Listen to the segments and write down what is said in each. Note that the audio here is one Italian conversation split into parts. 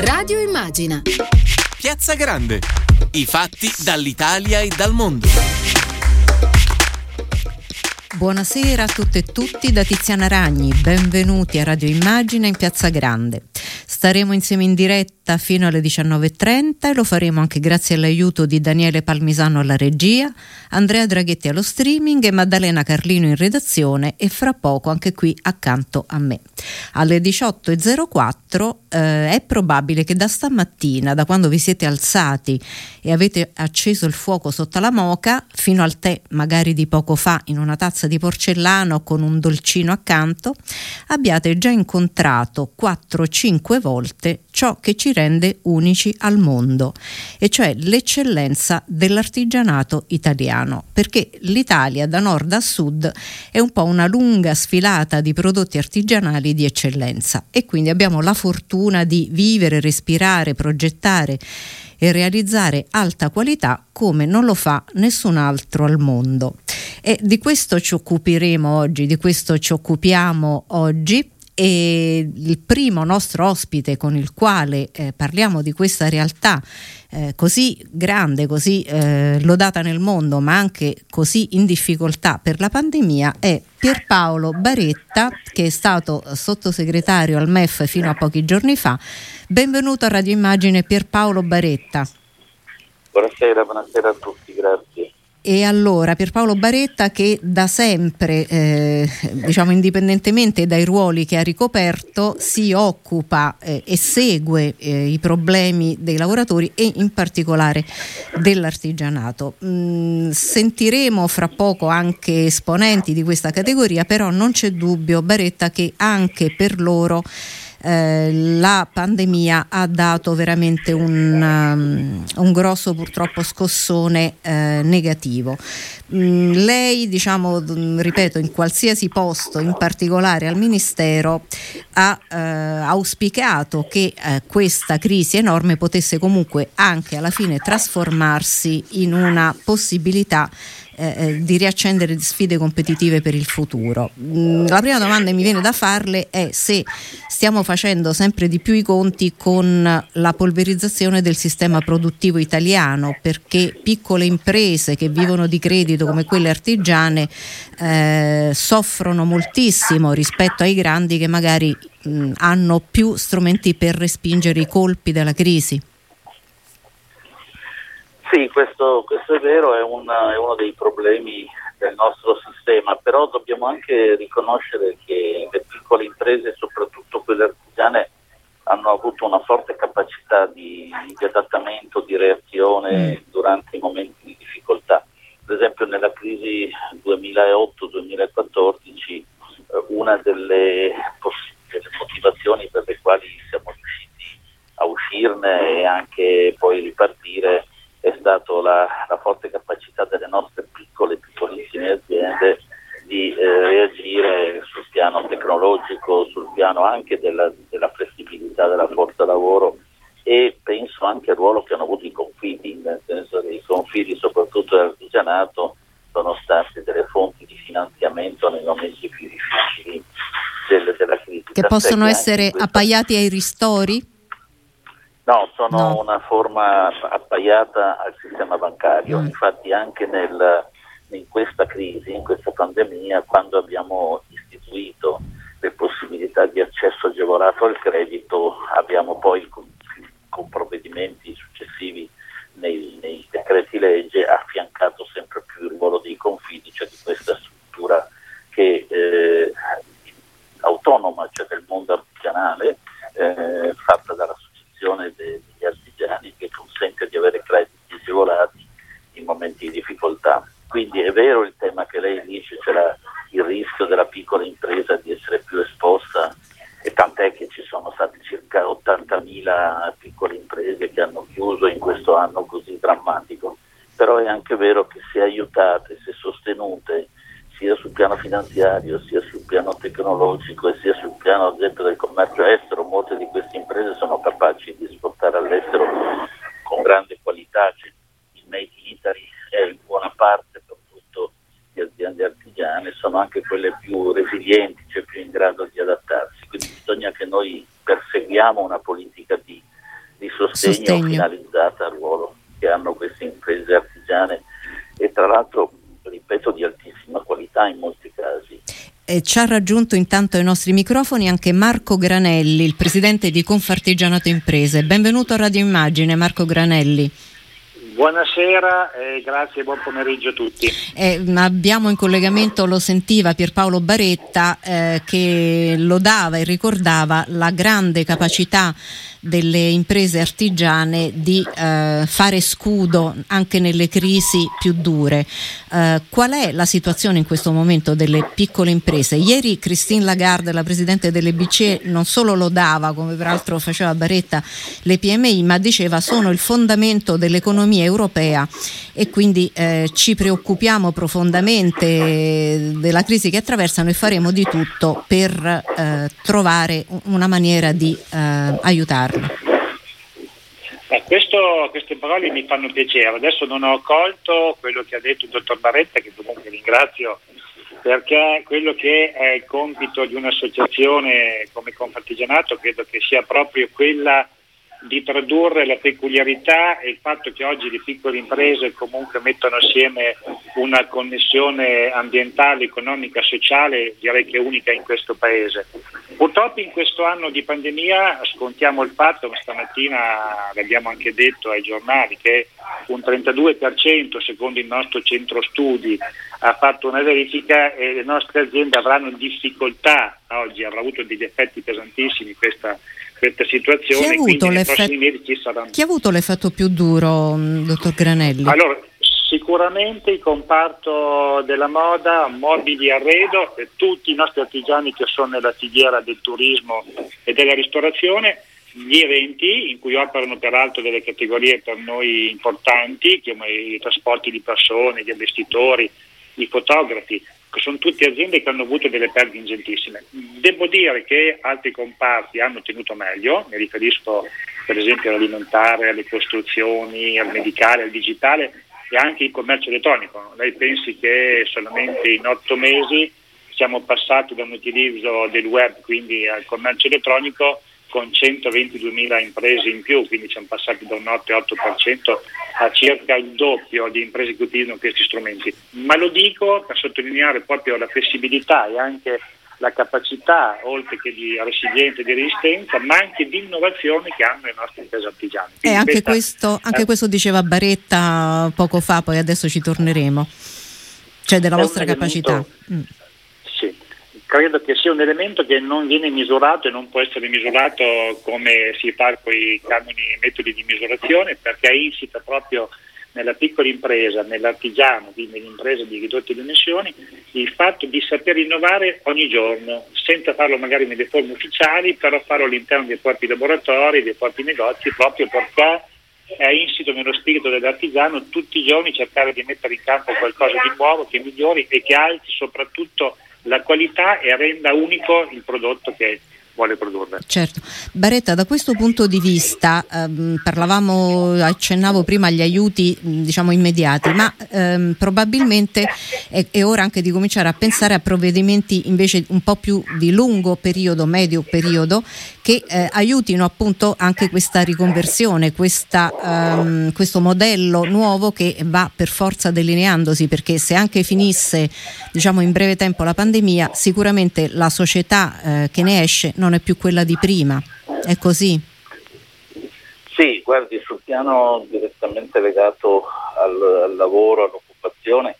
Radio Immagina. Piazza Grande. I fatti dall'Italia e dal mondo. Buonasera a tutte e tutti da Tiziana Ragni, benvenuti a Radio Immagina in Piazza Grande. Staremo insieme in diretta fino alle 19.30 e lo faremo anche grazie all'aiuto di Daniele Palmisano alla regia, Andrea Draghetti allo streaming e Maddalena Carlino in redazione e fra poco anche qui accanto a me. Alle 18.04 eh, è probabile che da stamattina, da quando vi siete alzati e avete acceso il fuoco sotto la moca, fino al tè magari di poco fa in una tazza di porcellano con un dolcino accanto, abbiate già incontrato 4-5 volte ciò che ci rende unici al mondo, e cioè l'eccellenza dell'artigianato italiano, perché l'Italia da nord a sud è un po' una lunga sfilata di prodotti artigianali di eccellenza e quindi abbiamo la fortuna di vivere, respirare, progettare e realizzare alta qualità come non lo fa nessun altro al mondo. E di questo ci occuperemo oggi, di questo ci occupiamo oggi e il primo nostro ospite con il quale eh, parliamo di questa realtà eh, così grande, così eh, lodata nel mondo, ma anche così in difficoltà per la pandemia è Pierpaolo Baretta, che è stato sottosegretario al MEF fino a pochi giorni fa. Benvenuto a Radio Immagine Pierpaolo Baretta. Buonasera, buonasera a tutti, grazie. E allora Pierpaolo Baretta che da sempre, eh, diciamo indipendentemente dai ruoli che ha ricoperto, si occupa eh, e segue eh, i problemi dei lavoratori e in particolare dell'artigianato. Mm, sentiremo fra poco anche esponenti di questa categoria, però non c'è dubbio Baretta che anche per loro eh, la pandemia ha dato veramente un, um, un grosso purtroppo scossone eh, negativo. Mm, lei, diciamo, ripeto, in qualsiasi posto, in particolare al Ministero, ha eh, auspicato che eh, questa crisi enorme potesse comunque anche alla fine trasformarsi in una possibilità eh, eh, di riaccendere sfide competitive per il futuro. Mm, la prima domanda che mi viene da farle è se stiamo facendo sempre di più i conti con la polverizzazione del sistema produttivo italiano, perché piccole imprese che vivono di credito come quelle artigiane eh, soffrono moltissimo rispetto ai grandi che magari mh, mm, hanno più strumenti per respingere i colpi della crisi. Sì, questo, questo è vero, è, una, è, uno dei problemi del nostro sistema, però dobbiamo anche riconoscere che le piccole imprese, soprattutto quelle artigiane, hanno avuto una forte capacità di, di adattamento, di reazione mm. durante i momenti di difficoltà. Per esempio nella crisi 2008-2014 eh, una delle, delle motivazioni per le quali siamo riusciti a uscirne e anche poi ripartire è stata la, la, forte capacità delle nostre piccole, piccolissime aziende di eh, reagire sul piano tecnologico, sul piano anche della, della, flessibilità della forza lavoro e penso anche al ruolo che hanno avuto i confidi, nel senso che i confidi soprattutto dell'artigianato sono stati delle fonti di finanziamento nei momenti più difficili del, della crisi. Che possono essere appaiati ai ristori? No, sono no. una forma appaiata al sistema bancario, mm. infatti anche nel, in questa crisi, in questa pandemia, quando abbiamo istituito le possibilità di accesso agevolato al credito, abbiamo poi con, con provvedimenti successivi nei, nei, decreti legge affiancato sempre più il ruolo dei confidi, cioè di questa struttura che eh, autonoma, cioè del mondo artigianale, eh, fatta dalla società associazione degli artigiani che consente di avere crediti agevolati in momenti di difficoltà. Quindi è vero il tema che lei dice, c'è il rischio della piccola impresa di essere più esposta e tant'è che ci sono state circa 80.000 piccole imprese che hanno chiuso in questo anno così drammatico, però è anche vero che se aiutate, se sostenute sia sul piano finanziario, sia sul piano tecnologico e sia sul piano esempio del commercio estero, molte di queste imprese sono capaci di esportare all'estero con grande qualità, cioè il Made in Italy è in buona parte soprattutto di aziende artigiane, sono anche quelle più resilienti, cioè più in grado di adattarsi, quindi bisogna che noi perseguiamo una politica di di sostegno, sostegno. finalizzata al ruolo che hanno queste imprese artigiane. E tra l'altro, ripeto, di altissima qualità in molti casi. E ci ha raggiunto intanto ai nostri microfoni anche Marco Granelli, il presidente di Confartigianato Imprese. Benvenuto a Radio Immagine, Marco Granelli. Buonasera e grazie buon pomeriggio a tutti. Eh, abbiamo in collegamento, lo sentiva Pierpaolo Baretta, eh, che lodava e ricordava la grande capacità delle imprese artigiane di eh, fare scudo anche nelle crisi più dure. Eh, qual è la situazione in questo momento delle piccole imprese? Ieri Christine Lagarde, la Presidente delle BCE, non solo lodava, come peraltro faceva Baretta, le PMI, ma diceva sono il fondamento dell'economia europea e quindi eh, ci preoccupiamo profondamente della crisi che attraversano e faremo di tutto per eh, trovare una maniera di eh, aiutare farlo. Eh, questo, queste parole mi fanno piacere. Adesso non ho colto quello che ha detto il dottor Baretta, che comunque ringrazio, perché quello che è il compito di un'associazione come Confartigianato credo che sia proprio quella di tradurre la peculiarità e il fatto che oggi le piccole imprese comunque mettono assieme una connessione ambientale, economica, sociale, direi che unica in questo paese. Purtroppo in questo anno di pandemia scontiamo il fatto, stamattina l'abbiamo anche detto ai giornali, che un 32% secondo il nostro centro studi ha fatto una verifica e le nostre aziende avranno difficoltà oggi, avrà avuto degli effetti pesantissimi questa questa situazione. Chi ha, saranno... chi ha avuto l'effetto più duro, mm, dottor Granelli? Allora, sicuramente il comparto della moda, mobili arredo, e tutti i nostri artigiani che sono nella filiera del turismo e della ristorazione, gli eventi in cui operano peraltro delle categorie per noi importanti, come i trasporti di persone, gli investitori, i fotografi, che sono tutte aziende che hanno avuto delle perdite ingentissime. Devo dire che altri comparti hanno tenuto meglio, mi riferisco per esempio all'alimentare, alle costruzioni, al medicale, al digitale e anche il commercio elettronico. Lei pensi che solamente in otto mesi siamo passati da un utilizzo del web, quindi al commercio elettronico, con 122.000 imprese in più, quindi siamo passati da un 8,8% a circa il doppio di imprese che utilizzano questi strumenti. Ma lo dico per sottolineare proprio la flessibilità e anche la capacità, oltre che di resilienza e di resistenza, ma anche di innovazione che hanno le nostre imprese artigiane. Eh, anche, questa, questo, anche eh, questo diceva Baretta poco fa, poi adesso ci torneremo, cioè della vostra capacità. Mm credo che sia un elemento che non viene misurato e non può essere misurato come si fa con i canoni metodi di misurazione perché è insita proprio nella piccola impresa, nell'artigiano, quindi nell'impresa di ridotte dimensioni, il fatto di saper innovare ogni giorno, senza farlo magari nelle forme ufficiali, però farlo all'interno dei propri laboratori, dei propri negozi, proprio perché è insito nello spirito dell'artigiano tutti i giorni cercare di mettere in campo qualcosa di nuovo, che migliori e che alzi soprattutto la qualità e renda unico il prodotto che vuole produrre. Certo. Baretta, da questo punto di vista, ehm, parlavamo, accennavo prima agli aiuti diciamo immediati, ma ehm, probabilmente è, è, ora anche di cominciare a pensare a provvedimenti invece un po' più di lungo periodo, medio periodo, che eh, aiutino appunto anche questa riconversione, questa, ehm, questo modello nuovo che va per forza delineandosi, perché se anche finisse diciamo in breve tempo la pandemia, sicuramente la società eh, che ne esce non non è più quella di prima, è così? Sì, guardi, sul piano direttamente legato al, al lavoro, all'occupazione,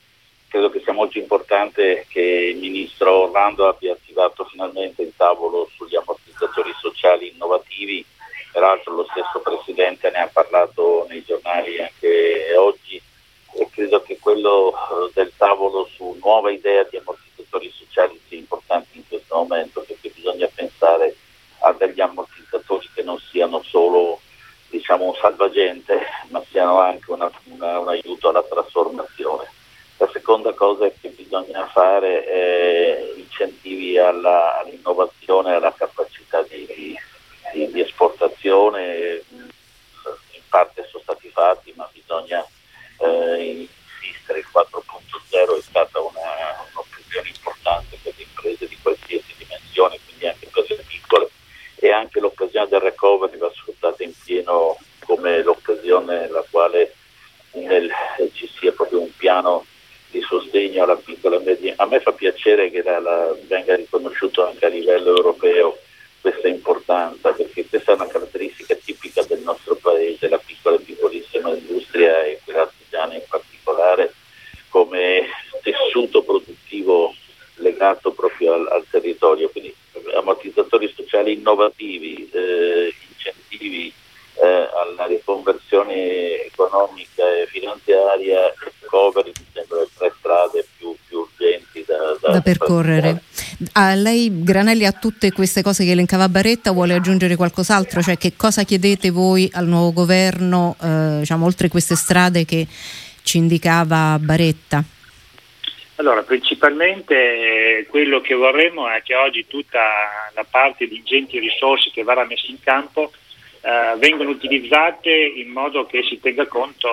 credo che sia molto importante che il ministro Orlando abbia attivato finalmente il tavolo sugli ammortizzatori sociali innovativi, peraltro lo stesso Presidente ne ha parlato nei giornali anche oggi e credo che quello eh, del tavolo su nuova idea di ammortizzatori sociali sia importante in questo momento perché bisogna pensare a degli ammortizzatori che non siano solo diciamo, un salvagente, ma siano anche una, una, un aiuto alla trasformazione. La seconda cosa che bisogna fare è incentivi alla, all'innovazione alla capacità di, di, di, esportazione, in parte sono stati fatti, ma bisogna eh, insistere. Il 4.0 è stata una, un'occasione importante per le imprese di qualsiasi dimensione, quindi anche per le piccole, e anche l'occasione del recovery va sfruttata in pieno come l'occasione nella quale nel, ci sia proprio un piano di sostegno alla piccola e media. A me fa piacere che la, la, venga riconosciuto anche a livello europeo questa importanza, perché questa è una caratteristica tipica del nostro paese, la piccola e piccolissima industria e quella artigiana in particolare, come tessuto produttivo al, al territorio. Quindi ammortizzatori sociali innovativi, eh, incentivi eh, alla riconversione economica e finanziaria, recovery, mi sembra le tre strade più, più urgenti da, da, da percorrere. A lei Granelli a tutte queste cose che elencava Baretta vuole aggiungere qualcos'altro? Cioè che cosa chiedete voi al nuovo governo, eh, diciamo, oltre queste strade che ci indicava Baretta? Allora, principalmente quello che vorremmo è che oggi tutta la parte di ingenti risorse che verrà messa in campo eh, vengono utilizzate in modo che si tenga conto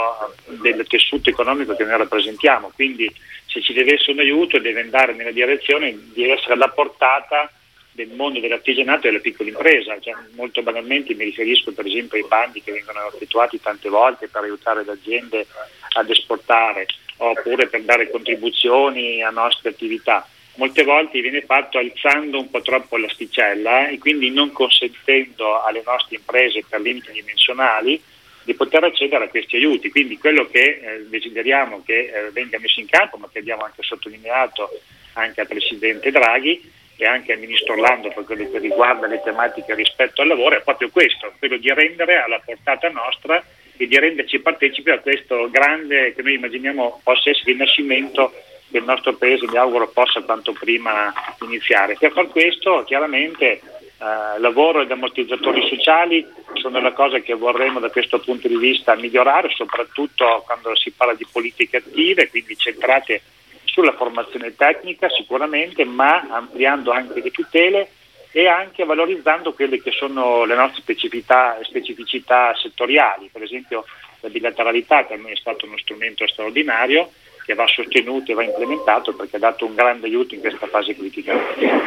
del tessuto economico che noi rappresentiamo. Quindi se ci deve essere un aiuto deve andare nella direzione di essere alla portata del mondo dell'artigianato e della piccola impresa. Cioè, molto banalmente mi riferisco per esempio ai bandi che vengono effettuati tante volte per aiutare le aziende ad esportare oppure per dare contribuzioni a nostre attività molte volte viene fatto alzando un po' troppo l'asticella e quindi non consentendo alle nostre imprese per limiti dimensionali di poter accedere a questi aiuti. Quindi quello che eh, desideriamo che eh, venga messo in campo, ma che abbiamo anche sottolineato anche al Presidente Draghi e anche al Ministro Orlando per quello che riguarda le tematiche rispetto al lavoro, è proprio questo, quello di rendere alla portata nostra e di renderci partecipi a questo grande che noi immaginiamo possa essere il nascimento che il nostro Paese mi auguro possa quanto prima iniziare. Per far questo chiaramente eh, lavoro ed ammortizzatori sociali sono le cose che vorremmo da questo punto di vista migliorare, soprattutto quando si parla di politiche attive, quindi centrate sulla formazione tecnica sicuramente, ma ampliando anche le tutele e anche valorizzando quelle che sono le nostre specificità, specificità settoriali, per esempio la bilateralità per me è stato uno strumento straordinario che va sostenuto e va implementato perché ha dato un grande aiuto in questa fase critica.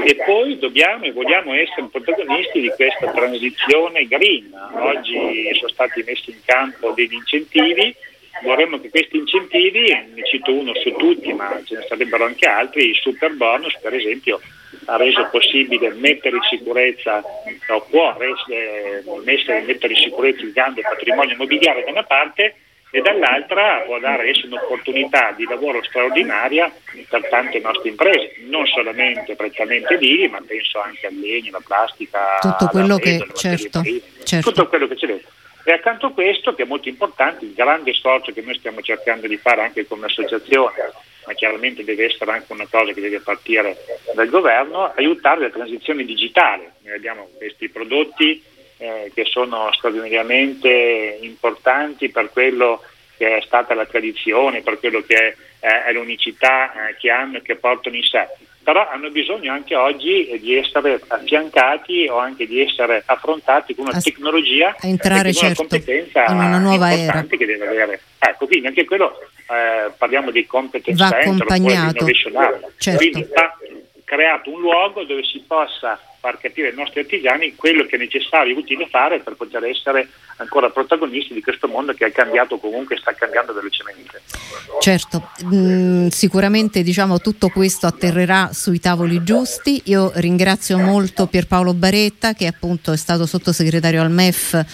E poi dobbiamo e vogliamo essere protagonisti di questa transizione green. Oggi sono stati messi in campo degli incentivi, vorremmo che questi incentivi, ne cito uno su tutti, ma ce ne sarebbero anche altri, il super bonus per esempio ha reso possibile mettere in sicurezza o può eh, mettere in sicurezza il grande patrimonio immobiliare da una parte e dall'altra può dare un'opportunità di lavoro straordinaria per tante nostre imprese, non solamente prettamente edili, ma penso anche al legno, alla plastica, tutto quello che certo, certo. tutto quello che c'è dentro. E accanto a questo, che è molto importante, il grande sforzo che noi stiamo cercando di fare anche come associazione, ma chiaramente deve essere anche una cosa che deve partire dal governo, aiutare la transizione digitale. Noi abbiamo questi prodotti eh, che sono straordinariamente importanti per quello che è stata la tradizione, per quello che è, è l'unicità eh, che hanno e che portano in sé. Però hanno bisogno anche oggi di essere affiancati o anche di essere affrontati con una a tecnologia a entrare e con certo, una competenza in una nuova era. che deve avere. Ecco, quindi anche quello eh, parliamo di competence va center, accompagnato. Certo. Quindi va creato un luogo dove si possa far capire ai nostri artigiani quello che è necessario e utile fare per poter essere ancora protagonisti di questo mondo che è cambiato comunque sta cambiando velocemente. Certo, mm, sicuramente diciamo, tutto questo atterrerà sui tavoli giusti. Io ringrazio molto Pierpaolo Baretta che appunto è stato sottosegretario al MEF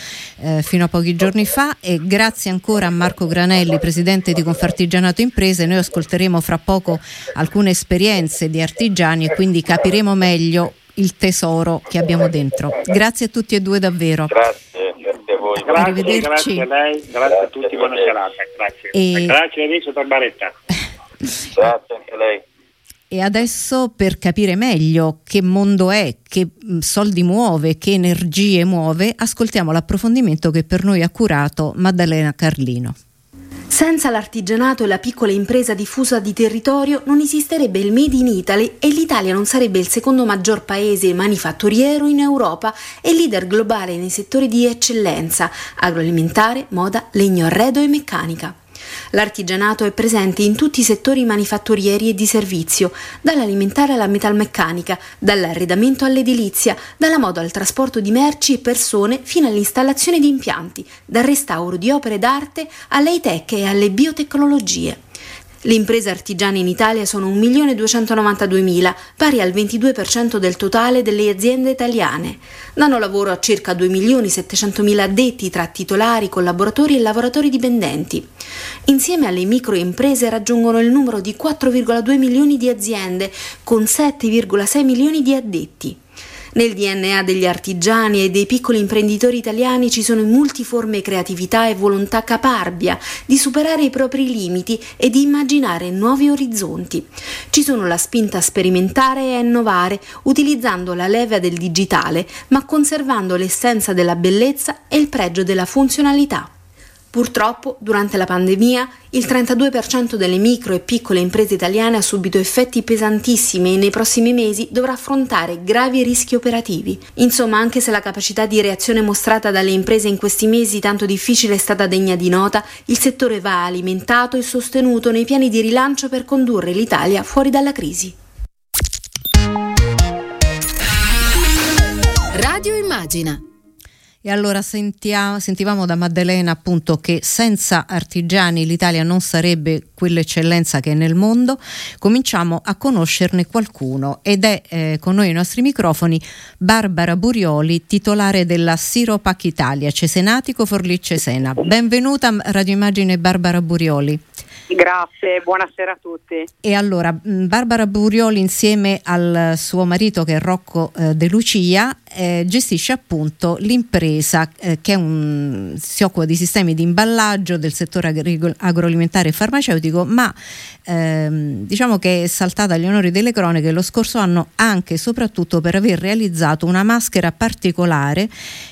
eh, fino a pochi giorni fa e grazie ancora a Marco Granelli, presidente di Confartigianato Imprese. Noi ascolteremo fra poco alcune esperienze di artigiani e quindi capiremo meglio il tesoro che abbiamo dentro. Grazie a tutti e due davvero. Grazie, grazie a voi. Grazie, Arrivederci. grazie a lei, grazie, grazie a tutti, buona serata. Grazie. E... Grazie a lei, dottor Baretta. grazie anche a lei. E adesso per capire meglio che mondo è, che soldi muove, che energie muove, ascoltiamo l'approfondimento che per noi ha curato Maddalena Carlino. Senza l'artigianato e la piccola impresa diffusa di territorio non esisterebbe il Made in Italy e l'Italia non sarebbe il secondo maggior paese manifatturiero in Europa e leader globale nei settori di eccellenza agroalimentare, moda, legno arredo e meccanica. L'artigianato è presente in tutti i settori manifatturieri e di servizio, dall'alimentare alla metalmeccanica, dall'arredamento all'edilizia, dalla moda al trasporto di merci e persone fino all'installazione di impianti, dal restauro di opere d'arte alle high-tech e alle biotecnologie. Le imprese artigiane in Italia sono 1.292.000, pari al 22% del totale delle aziende italiane. Danno lavoro a circa 2.700.000 addetti tra titolari, collaboratori e lavoratori dipendenti. Insieme alle microimprese raggiungono il numero di 4,2 milioni di aziende, con 7,6 milioni di addetti. Nel DNA degli artigiani e dei piccoli imprenditori italiani ci sono multiforme creatività e volontà caparbia di superare i propri limiti e di immaginare nuovi orizzonti. Ci sono la spinta a sperimentare e a innovare utilizzando la leva del digitale, ma conservando l'essenza della bellezza e il pregio della funzionalità. Purtroppo, durante la pandemia, il 32% delle micro e piccole imprese italiane ha subito effetti pesantissimi e nei prossimi mesi dovrà affrontare gravi rischi operativi. Insomma, anche se la capacità di reazione mostrata dalle imprese in questi mesi tanto difficile è stata degna di nota, il settore va alimentato e sostenuto nei piani di rilancio per condurre l'Italia fuori dalla crisi. Radio Immagina e allora sentia, sentivamo da Maddalena appunto che senza artigiani l'Italia non sarebbe quell'eccellenza che è nel mondo. Cominciamo a conoscerne qualcuno ed è eh, con noi ai nostri microfoni Barbara Burioli, titolare della Siropac Italia, Cesenatico Forlì Cesena. Benvenuta a Radio Immagine Barbara Burioli. Grazie, buonasera a tutti. E allora, Barbara Burioli insieme al suo marito che è Rocco eh, De Lucia eh, gestisce appunto l'impresa eh, che un, si occupa di sistemi di imballaggio del settore agri- agroalimentare e farmaceutico, ma ehm, diciamo che è saltata agli onori delle cronache lo scorso anno anche e soprattutto per aver realizzato una maschera particolare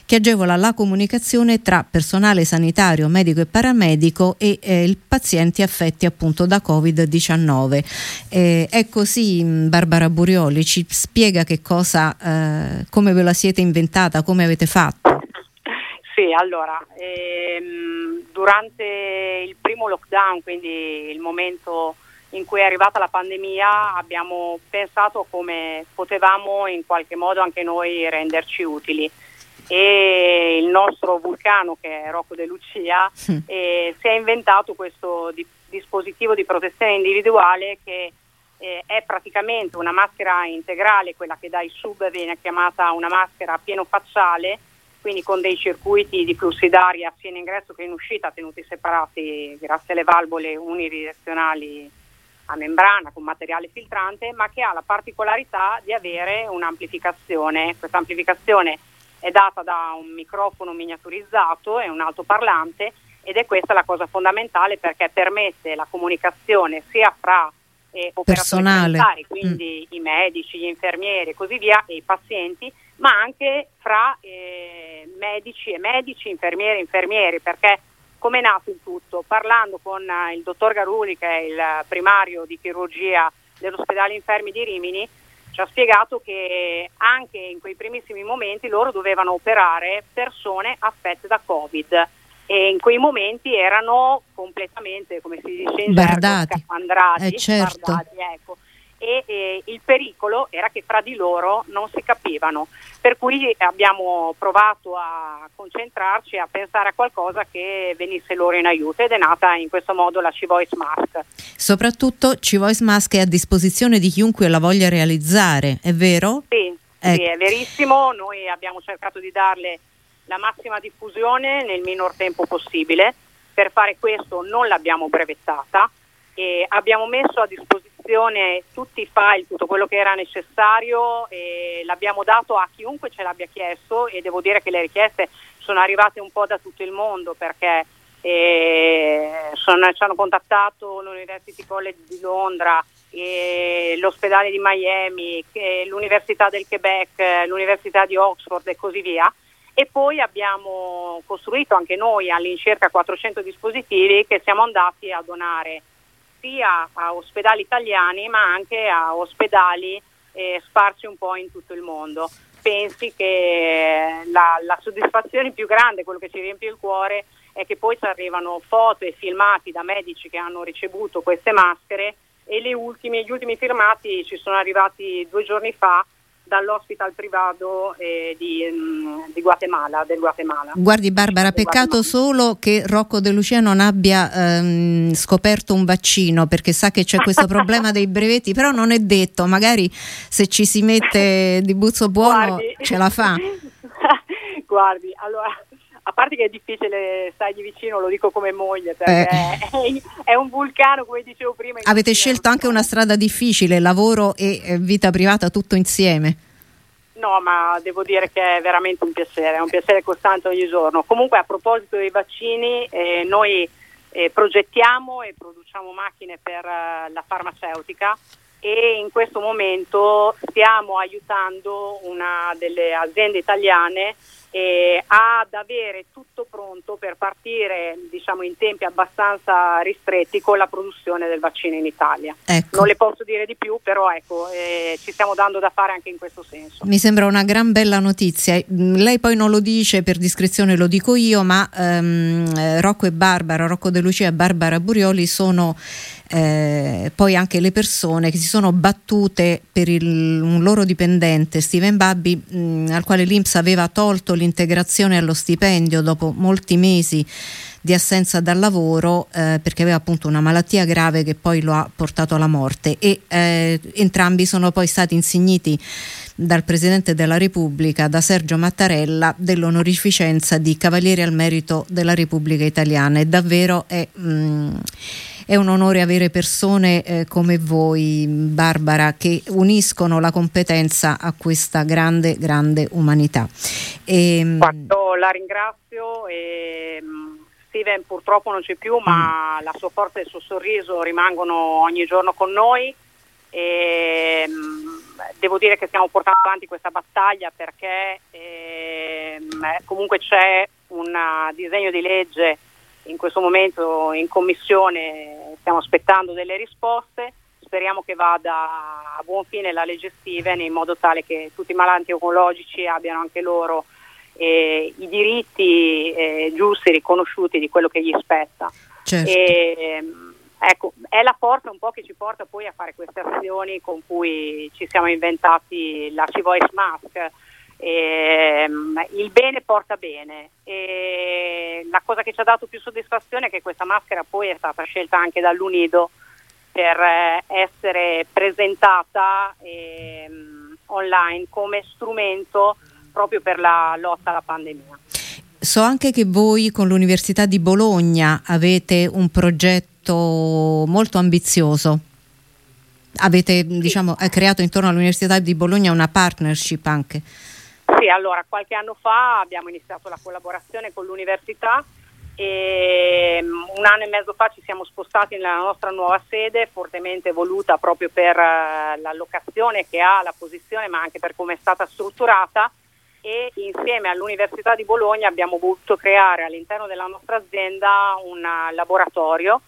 che agevola la comunicazione tra personale sanitario, medico e paramedico e eh, paziente affetto affetti appunto da Covid-19. Eh, è così Barbara Burioli, ci spiega che cosa, eh, come ve la siete inventata, come avete fatto? Sì, allora, ehm, durante il primo lockdown, quindi il momento in cui è arrivata la pandemia, abbiamo pensato come potevamo in qualche modo anche noi renderci utili e il nostro vulcano che è Rocco de Lucia mm. eh, si è inventato questo di, dispositivo di protezione individuale che eh, è praticamente una maschera integrale, quella che dai sub viene chiamata una maschera pieno facciale, quindi con dei circuiti di flussi d'aria sia in ingresso che in uscita tenuti separati grazie alle valvole unidirezionali a membrana con materiale filtrante, ma che ha la particolarità di avere un'amplificazione. Questa amplificazione è data da un microfono miniaturizzato e un altoparlante ed è questa la cosa fondamentale perché permette la comunicazione sia fra eh, operatori sanitari, quindi mm. i medici, gli infermieri e così via, e i pazienti, ma anche fra eh, medici e medici, infermieri e infermieri, perché come è nato il tutto? Parlando con eh, il dottor Garuli, che è il primario di chirurgia dell'ospedale infermi di Rimini, ci ha spiegato che anche in quei primissimi momenti loro dovevano operare persone affette da Covid e in quei momenti erano completamente, come si dice in bardati, scafandrati, eh, certo. bardati, ecco. e, e il pericolo era che fra di loro non si capivano, per cui abbiamo provato a concentrarci, a pensare a qualcosa che venisse loro in aiuto ed è nata in questo modo la C-Voice Mask. Soprattutto C-Voice Mask è a disposizione di chiunque la voglia realizzare, è vero? Sì, eh. sì è verissimo, noi abbiamo cercato di darle la massima diffusione nel minor tempo possibile. Per fare questo non l'abbiamo brevettata e abbiamo messo a disposizione tutti i file, tutto quello che era necessario e l'abbiamo dato a chiunque ce l'abbia chiesto e devo dire che le richieste sono arrivate un po' da tutto il mondo perché eh, sono, ci hanno contattato l'University College di Londra, eh, l'ospedale di Miami, eh, l'Università del Quebec, l'Università di Oxford e così via e poi abbiamo costruito anche noi all'incirca 400 dispositivi che siamo andati a donare sia a ospedali italiani ma anche a ospedali eh, sparsi un po' in tutto il mondo. pensi che la, la, soddisfazione più grande, quello che ci riempie il cuore, è che poi ci arrivano foto e filmati da medici che hanno ricevuto queste maschere e ultime, gli ultimi filmati ci sono arrivati due giorni fa dall'hospital privato eh, di, mm, di Guatemala, del Guatemala. Guardi Barbara, peccato solo che Rocco De Lucia non abbia ehm, scoperto un vaccino perché sa che c'è questo problema dei brevetti, però non è detto, magari se ci si mette di buzzo buono Guardi. ce la fa. Guardi, allora a parte che è difficile stargli vicino, lo dico come moglie, perché eh. è, un vulcano, come dicevo prima. Avete scelto anche una strada difficile, lavoro e vita privata tutto insieme. No, ma devo dire che è veramente un piacere, è un piacere costante ogni giorno. Comunque a proposito dei vaccini, eh, noi eh, progettiamo e produciamo macchine per uh, la farmaceutica e in questo momento stiamo aiutando una delle aziende italiane eh, ad avere tutto pronto per partire diciamo, in tempi abbastanza ristretti con la produzione del vaccino in Italia. Ecco. Non le posso dire di più, però ecco, eh, ci stiamo dando da fare anche in questo senso. Mi sembra una gran bella notizia. Lei poi non lo dice, per discrezione lo dico io, ma ehm, Rocco e Barbara, Rocco De Lucia e Barbara Burioli sono eh, poi anche le persone che si sono battute per il, un loro dipendente, Steven Babbi, al quale l'Inps aveva tolto l'integrazione allo stipendio dopo molti mesi di assenza dal lavoro eh, perché aveva appunto una malattia grave che poi lo ha portato alla morte. E eh, entrambi sono poi stati insigniti dal Presidente della Repubblica, da Sergio Mattarella, dell'onorificenza di Cavaliere al Merito della Repubblica Italiana. E davvero è... Mh, è un onore avere persone eh, come voi, Barbara, che uniscono la competenza a questa grande, grande umanità. E, ehm, Quando la ringrazio e mm, Steven purtroppo non c'è più, ma mm. la sua forza e il suo sorriso rimangono ogni giorno con noi. E, mm, devo dire che stiamo portando avanti questa battaglia perché eh, comunque c'è un disegno di legge in questo momento in commissione stiamo aspettando delle risposte, speriamo che vada a buon fine la legge Steven in modo tale che tutti i malati oncologici abbiano anche loro eh, i diritti eh, giusti riconosciuti di quello che gli spetta. Certo. E, ecco, è la forza un po' che ci porta poi a fare queste azioni con cui ci siamo inventati la C-Voice Mask, eh, il bene porta bene e la cosa che ci ha dato più soddisfazione è che questa maschera poi è stata scelta anche dall'Unido per eh, essere presentata eh, online come strumento proprio per la lotta alla pandemia. So anche che voi con l'Università di Bologna avete un progetto molto ambizioso. Avete diciamo, creato intorno all'Università di Bologna una partnership anche. Sì, allora qualche anno fa abbiamo iniziato la collaborazione con l'università e mm, un anno e mezzo fa ci siamo spostati nella nostra nuova sede, fortemente voluta proprio per uh, l'allocazione che ha, la posizione, ma anche per come è stata strutturata. E insieme all'Università di Bologna abbiamo voluto creare all'interno della nostra azienda un laboratorio,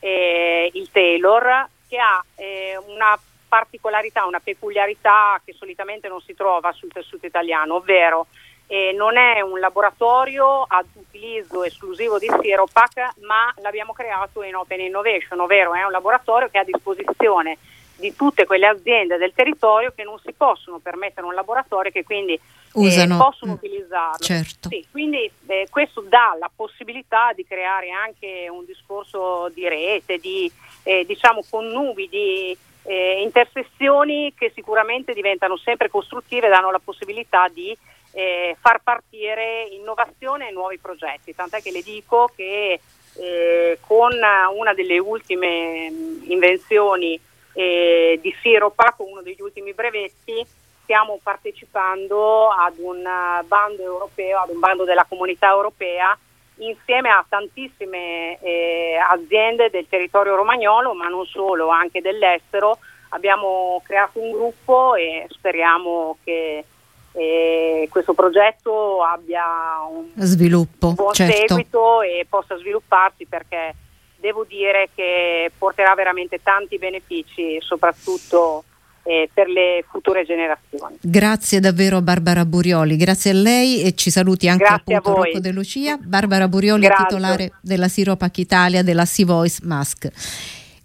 eh, il Taylor, che ha eh, una particolarità, una peculiarità che solitamente non si trova sul tessuto italiano, ovvero eh, non è un laboratorio ad utilizzo esclusivo di Siropac, ma l'abbiamo creato in Open Innovation, ovvero è un laboratorio che è a disposizione di tutte quelle aziende del territorio che non si possono permettere un laboratorio che quindi eh, possono mm, utilizzarlo. Certo. Sì, quindi eh, questo dà la possibilità di creare anche un discorso di rete, di, eh, diciamo con nubi di eh, intersezioni che sicuramente diventano sempre costruttive e danno la possibilità di eh, far partire innovazione e nuovi progetti, tant'è che le dico che eh, con una delle ultime invenzioni eh, di Siropa, con uno degli ultimi brevetti, stiamo partecipando ad un bando europeo, ad un bando della comunità europea insieme a tantissime eh, aziende del territorio romagnolo, ma non solo, anche dell'estero. Abbiamo creato un gruppo e speriamo che eh, questo progetto abbia un Sviluppo, buon certo. seguito e possa svilupparsi perché devo dire che porterà veramente tanti benefici, soprattutto eh, per le future generazioni. Grazie davvero Barbara Burioli, grazie a lei e ci saluti anche grazie appunto Rocco De Lucia. Barbara Burioli, grazie. titolare della Siropac Italia della Sea Voice Mask.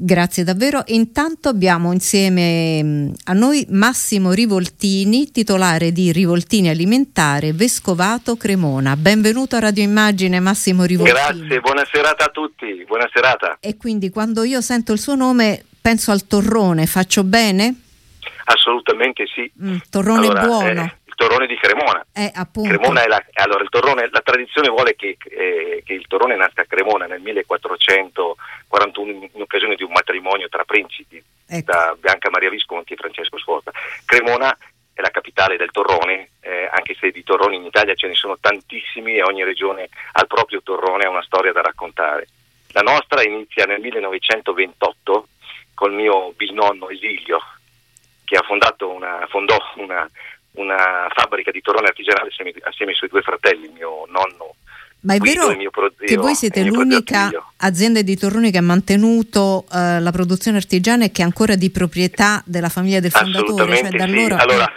Grazie davvero. Intanto abbiamo insieme mm, a noi Massimo Rivoltini, titolare di Rivoltini Alimentare Vescovato Cremona. Benvenuto a Radio Immagine Massimo Rivoltini. Grazie, buona serata a tutti. Buona serata. E quindi quando io sento il suo nome penso al torrone, faccio bene? Assolutamente sì. Mm, torrone allora, buono. Eh, torrone di Cremona. Eh, Cremona è la, allora, torrone, la tradizione vuole che, eh, che, il torrone nasca a Cremona nel 1441 in, in occasione di un matrimonio tra principi, ecco. da Bianca Maria Visconti e Francesco Sforza. Cremona è la capitale del torrone, eh, anche se di torroni in Italia ce ne sono tantissimi e ogni regione ha il proprio torrone, ha una storia da raccontare. La nostra inizia nel 1928 col mio bisnonno Esilio, che ha fondato una, fondò una, una fabbrica di torrone artigianale assieme, assieme, ai suoi due fratelli, il mio nonno. Ma è Guido, vero prozio, che voi siete l'unica azienda di torroni che ha mantenuto uh, la produzione artigiana e che è ancora di proprietà della famiglia del fondatore? Cioè, da allora... Sì. allora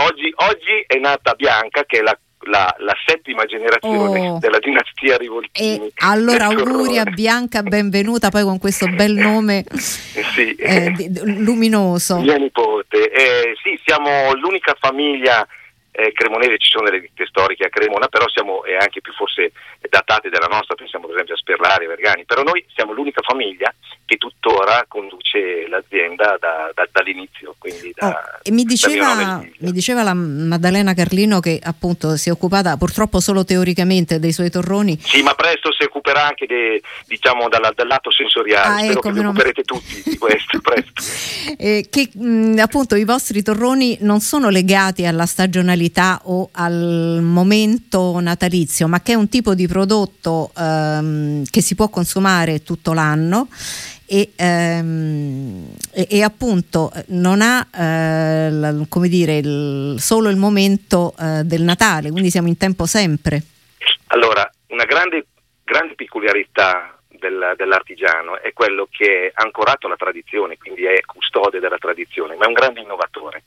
oggi, oggi, è nata Bianca, che è la la, la, settima generazione oh. della dinastia Rivoltini. E allora auguri a Bianca, benvenuta poi con questo bel nome sì. eh, luminoso. Mia nipote. Eh, sì, siamo l'unica famiglia eh, cremonese, ci sono delle ditte storiche a Cremona, però siamo eh, anche più forse datate della nostra, pensiamo per esempio a Sperlari, a Vergani, però noi siamo l'unica famiglia che tuttora conduce l'azienda da, da, dall'inizio. Da, oh, e mi diceva, mi diceva, la Maddalena Carlino che appunto si è occupata purtroppo solo teoricamente dei suoi torroni. Sì, ma presto si occuperà anche de, diciamo, dal, dal, lato sensoriale, ah, spero ecco, che vi occuperete tutti di questo presto. eh, che mh, appunto i vostri torroni non sono legati alla stagionalità o al momento natalizio, ma che è un tipo di prodotto ehm, che si può consumare tutto l'anno e, ehm, e, e appunto non ha eh, la, come dire, il, solo il momento eh, del Natale, quindi siamo in tempo sempre. Allora, una grande, grande peculiarità del, dell'artigiano è quello che è ancorato alla tradizione, quindi è custode della tradizione, ma è un grande innovatore.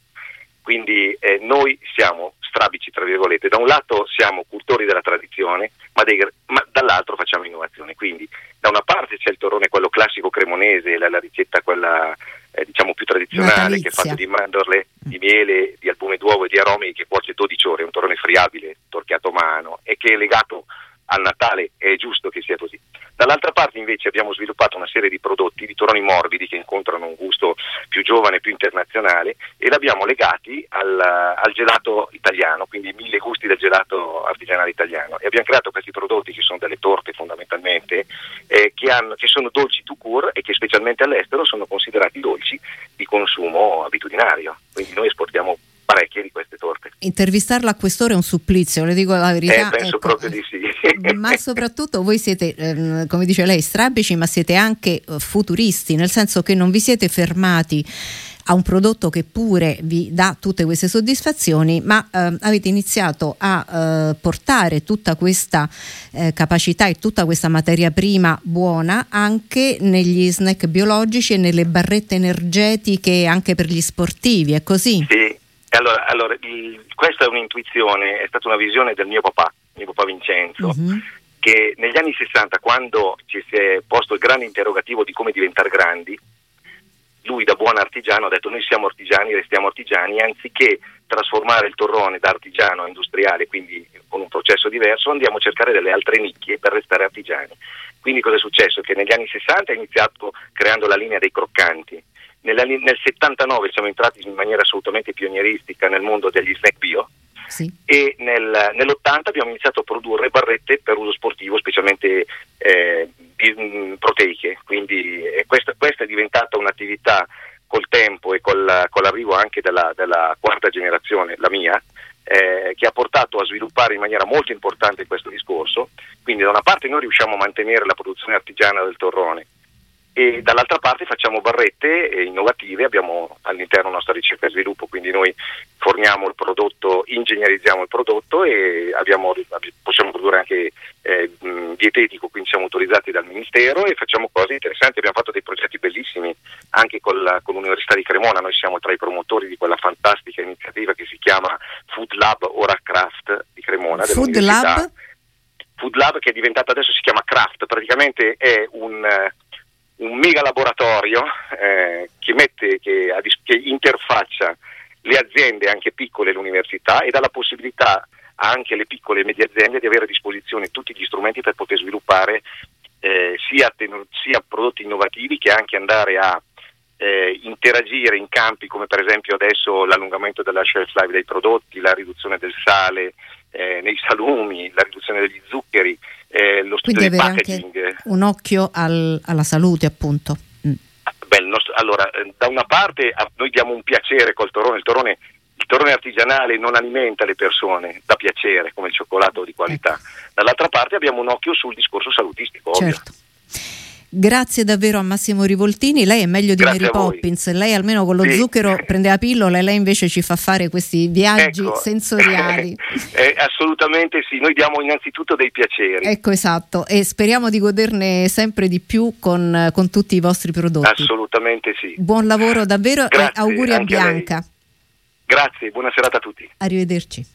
Quindi eh, noi siamo strabici, tra virgolette, da un lato siamo cultori della tradizione, ma, dei, ma, dall'altro facciamo innovazione. Quindi da una parte c'è il torrone, quello classico cremonese, la, la ricetta quella eh, diciamo più tradizionale, che è fatta di mandorle, di miele, di albume d'uovo e di aromi che cuoce 12 ore, è un torrone friabile, torchiato a mano e che è legato al Natale, è giusto che sia così. Dall'altra parte invece abbiamo sviluppato una serie di prodotti di toroni morbidi che incontrano un gusto più giovane, più internazionale e l'abbiamo legati al, al, gelato italiano, quindi mille gusti del gelato artigianale italiano e abbiamo creato questi prodotti che sono delle torte fondamentalmente eh, che, hanno, che, sono dolci to cure e che specialmente all'estero sono considerati dolci di consumo abitudinario, quindi noi esportiamo parecchie di queste torte. Intervistarla a quest'ora è un supplizio, le dico la verità. Eh, penso ecco, proprio di sì. ma soprattutto voi siete, ehm, come dice lei, strabici, ma siete anche eh, futuristi, nel senso che non vi siete fermati a un prodotto che pure vi dà tutte queste soddisfazioni, ma eh, avete iniziato a eh, portare tutta questa eh, capacità e tutta questa materia prima buona anche negli snack biologici e nelle barrette energetiche anche per gli sportivi, è così? Sì, allora, allora il, questa è un'intuizione, è stata una visione del mio papà, mio papà Vincenzo, uh-huh. che negli anni 60, quando ci si è posto il grande interrogativo di come diventare grandi, lui da buon artigiano ha detto noi siamo artigiani, restiamo artigiani, anziché trasformare il torrone da artigiano a industriale, quindi con un processo diverso, andiamo a cercare delle altre nicchie per restare artigiani. Quindi cosa è successo? Che negli anni 60 è iniziato creando la linea dei croccanti, nella, nel 79 siamo entrati in maniera assolutamente pionieristica nel mondo degli snack bio sì. e nel, nell'80 abbiamo iniziato a produrre barrette per uso sportivo, specialmente eh, mm, proteiche, quindi eh, questa, questa, è diventata un'attività col tempo e col, con l'arrivo anche della, della, quarta generazione, la mia, eh, che ha portato a sviluppare in maniera molto importante questo discorso. Quindi da una parte noi riusciamo a mantenere la produzione artigiana del torrone, e dall'altra parte facciamo barrette innovative, abbiamo all'interno nostra ricerca e sviluppo, quindi noi forniamo il prodotto, ingegnerizziamo il prodotto e abbiamo, possiamo produrre anche eh, dietetico, quindi siamo autorizzati dal Ministero e facciamo cose interessanti. Abbiamo fatto dei progetti bellissimi anche con, la, con l'Università di Cremona, noi siamo tra i promotori di quella fantastica iniziativa che si chiama Food Lab Ora Craft di Cremona. Food Lab? Food Lab che è diventato adesso si chiama Craft, praticamente è un, un mega laboratorio eh, che, mette, che, che interfaccia le aziende anche piccole e l'università e dà la possibilità anche alle piccole e medie aziende di avere a disposizione tutti gli strumenti per poter sviluppare eh, sia, sia, prodotti innovativi che anche andare a eh, interagire in campi come per esempio adesso l'allungamento della shelf life dei prodotti, la riduzione del sale eh, nei salumi, la riduzione degli zuccheri, eh, lo studio Quindi del avere packaging. anche un occhio al- alla salute appunto. Mm. Beh, nostro, allora, eh, da una parte noi diamo un piacere col torone, il torone, il torone artigianale non alimenta le persone da piacere come il cioccolato di qualità, Ecco. dall'altra parte abbiamo un occhio sul discorso salutistico, ovvio. Grazie davvero a Massimo Rivoltini, lei è meglio di Grazie Mary. Poppins, lei almeno con lo Sì. zucchero prende la pillola e lei invece ci fa fare questi viaggi Ecco, sensoriali. eh, assolutamente sì, noi diamo innanzitutto dei piaceri. Ecco esatto, e speriamo di goderne sempre di più con, con tutti i vostri prodotti. Assolutamente sì. Buon lavoro davvero Grazie, e auguri a anche a. Bianca. Grazie, buona serata a tutti. Arrivederci.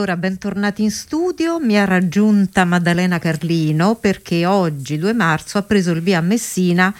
Allora bentornati in studio, mi ha raggiunta Maddalena Carlino perché oggi 2 marzo ha preso il via a Messina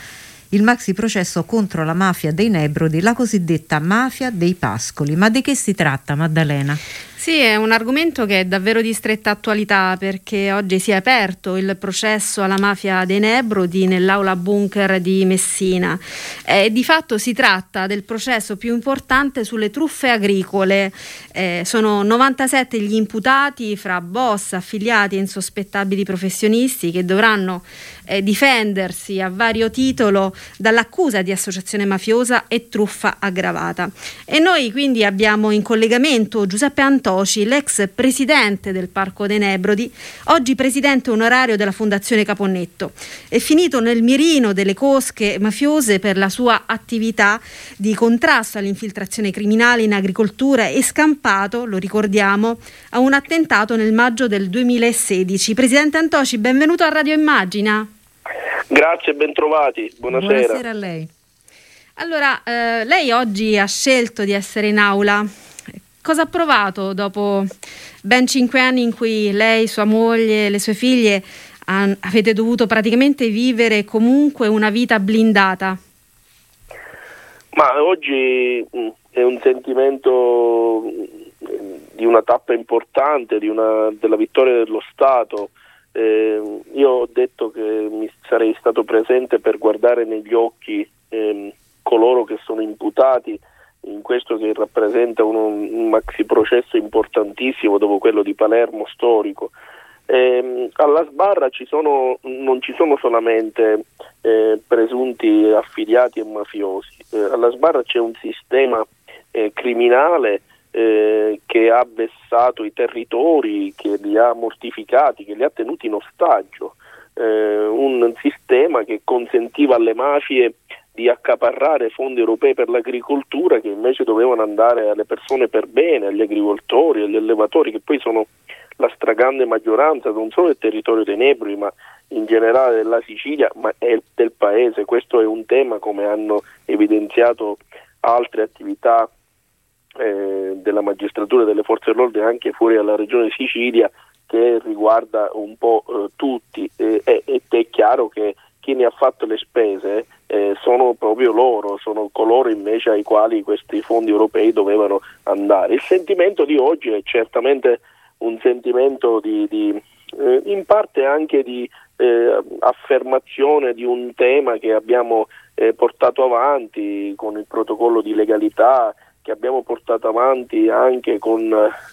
il maxi processo contro la mafia dei Nebrodi, la cosiddetta mafia dei Pascoli. Ma di che si tratta Maddalena? Sì, è un argomento che è davvero di stretta attualità perché oggi si è aperto il processo alla mafia dei Nebrodi nell'aula bunker di Messina. Eh, di fatto si tratta del processo più importante sulle truffe agricole. Eh, sono 97 gli imputati fra boss, affiliati e insospettabili professionisti che dovranno eh, difendersi a vario titolo dall'accusa di associazione mafiosa e truffa aggravata. E noi quindi abbiamo in collegamento Giuseppe Antonio Toci, l'ex presidente del Parco dei Nebrodi, oggi presidente onorario della Fondazione Caponnetto. È finito nel mirino delle cosche mafiose per la sua attività di contrasto all'infiltrazione criminale in agricoltura e scampato, lo ricordiamo, a un attentato nel maggio del 2016. Presidente Antoci, benvenuto a Radio Immagina. Grazie, bentrovati. Buonasera. Buonasera a lei. Allora, eh, lei oggi ha scelto di essere in aula cosa ha provato dopo ben cinque anni in cui lei, sua moglie le sue figlie han, avete dovuto praticamente vivere comunque una vita blindata? Ma oggi mm, è un sentimento mm, di una tappa importante, una, della vittoria dello Stato. Eh, io ho detto che mi sarei stato presente per guardare negli occhi eh, coloro che sono imputati in questo che rappresenta uno, un maxi processo importantissimo dopo quello di Palermo storico. Eh, alla sbarra ci sono, non ci sono solamente eh, presunti affiliati e mafiosi, eh, alla sbarra c'è un sistema eh, criminale eh, che ha vessato i territori, che li ha mortificati, che li ha tenuti in ostaggio, eh, un sistema che consentiva alle mafie di accaparrare fondi europei per l'agricoltura che invece dovevano andare alle persone per bene, agli agricoltori, agli allevatori che poi sono la stragrande maggioranza non solo del territorio dei Nebri ma in generale della Sicilia ma del paese. Questo è un tema come hanno evidenziato altre attività eh, della magistratura e delle forze dell'ordine anche fuori dalla regione Sicilia che riguarda un po' eh, tutti eh, ed è chiaro che chi ne ha fatto le spese eh, sono proprio loro, sono coloro invece ai quali questi fondi europei dovevano andare. Il sentimento di oggi è certamente un sentimento di, di eh, in parte anche di eh, affermazione di un tema che abbiamo eh, portato avanti con il protocollo di legalità, che abbiamo portato avanti anche con,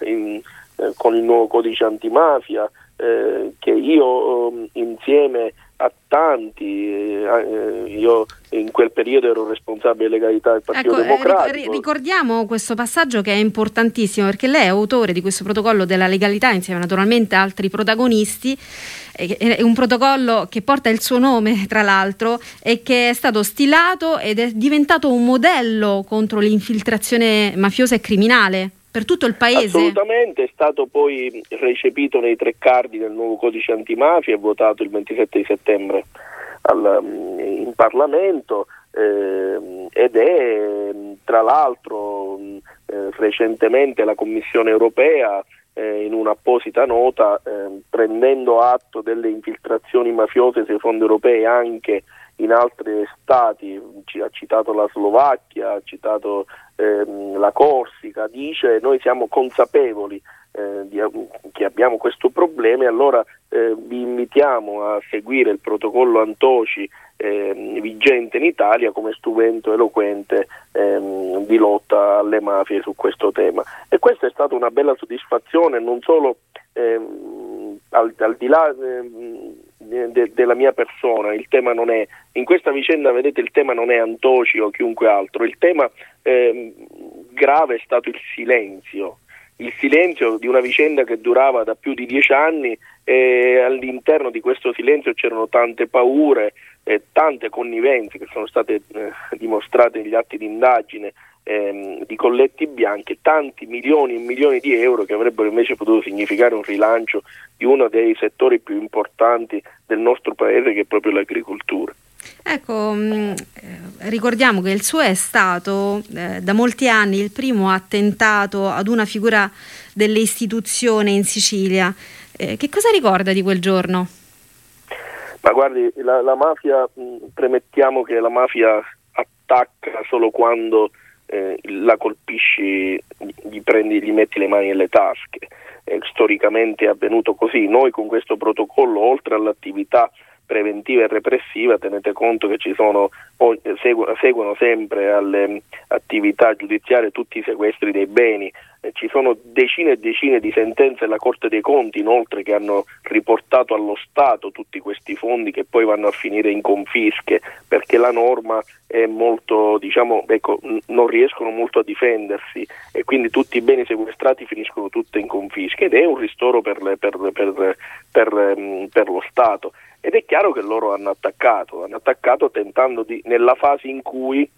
in, eh, con il nuovo codice antimafia, eh, che io insieme a tanti, eh, io in quel periodo ero responsabile legalità del Partito ecco, eh, Democratico. ricordiamo questo passaggio che è importantissimo perché lei è autore di questo protocollo della legalità insieme naturalmente a altri protagonisti, è un protocollo che porta il suo nome tra l'altro e che è stato stilato ed è diventato un modello contro l'infiltrazione mafiosa e criminale per tutto il paese? Assolutamente, è stato poi recepito nei tre cardi del nuovo codice antimafia e votato il 27 di settembre al, mm, in Parlamento eh, ed è tra l'altro mm, eh, recentemente la Commissione europea eh, in un'apposita nota ehm, prendendo atto delle infiltrazioni mafiose sui fondi europei anche in altri stati, ha citato la Slovacchia, ha citato ehm, la Corsica, dice noi siamo consapevoli eh, di, che abbiamo questo problema e allora eh, vi invitiamo a seguire il protocollo Antoci eh, vigente in Italia come strumento eloquente ehm, di lotta alle mafie su questo tema. E questa è stata una bella soddisfazione non solo ehm, al, al, di là ehm, de, della mia persona, il tema non è, in questa vicenda vedete il tema non è Antoci o chiunque altro, il tema eh, grave è stato il silenzio, il silenzio di una vicenda che durava da più di dieci anni e all'interno di questo silenzio c'erano tante paure, e tante connivenze che sono state eh, dimostrate negli atti di indagine ehm, di colletti bianchi, tanti milioni e milioni di euro che avrebbero invece potuto significare un rilancio di uno dei settori più importanti del nostro paese che è proprio l'agricoltura. Ecco, mm, eh, ricordiamo che il suo è stato eh, da molti anni il primo attentato ad una figura delle istituzioni in Sicilia. Eh, che cosa ricorda di quel giorno? Ma guardi, la, la mafia, mm, premettiamo che la mafia attacca solo quando eh, la colpisci, gli, prendi, gli metti le mani nelle tasche. storicamente è avvenuto così. Noi con questo protocollo, oltre all'attività preventiva e repressiva, tenete conto che ci sono, seguono, sempre alle attività giudiziarie tutti i sequestri dei beni, eh, ci sono decine e decine di sentenze della Corte dei Conti inoltre che hanno riportato allo Stato tutti questi fondi che poi vanno a finire in confische perché la norma è molto, diciamo, ecco, non riescono molto a difendersi e quindi tutti i beni sequestrati finiscono tutti in confische ed è un ristoro per, per, per, per lo Stato ed è chiaro che loro hanno attaccato, hanno attaccato tentando di, nella fase in cui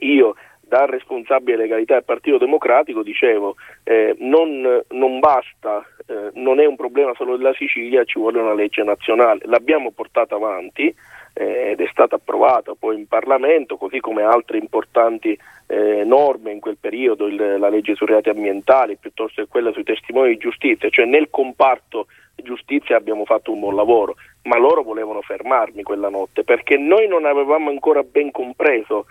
io da responsabile legalità del Partito Democratico dicevo eh, non, non, basta, eh, non è un problema solo della Sicilia, ci vuole una legge nazionale, l'abbiamo portata avanti eh, ed è stata approvata poi in Parlamento, così come altre importanti eh, norme in quel periodo, il, la legge sui reati ambientali piuttosto che quella sui testimoni di giustizia, cioè nel comparto giustizia abbiamo fatto un buon lavoro, ma loro volevano fermarmi quella notte perché noi non avevamo ancora ben compreso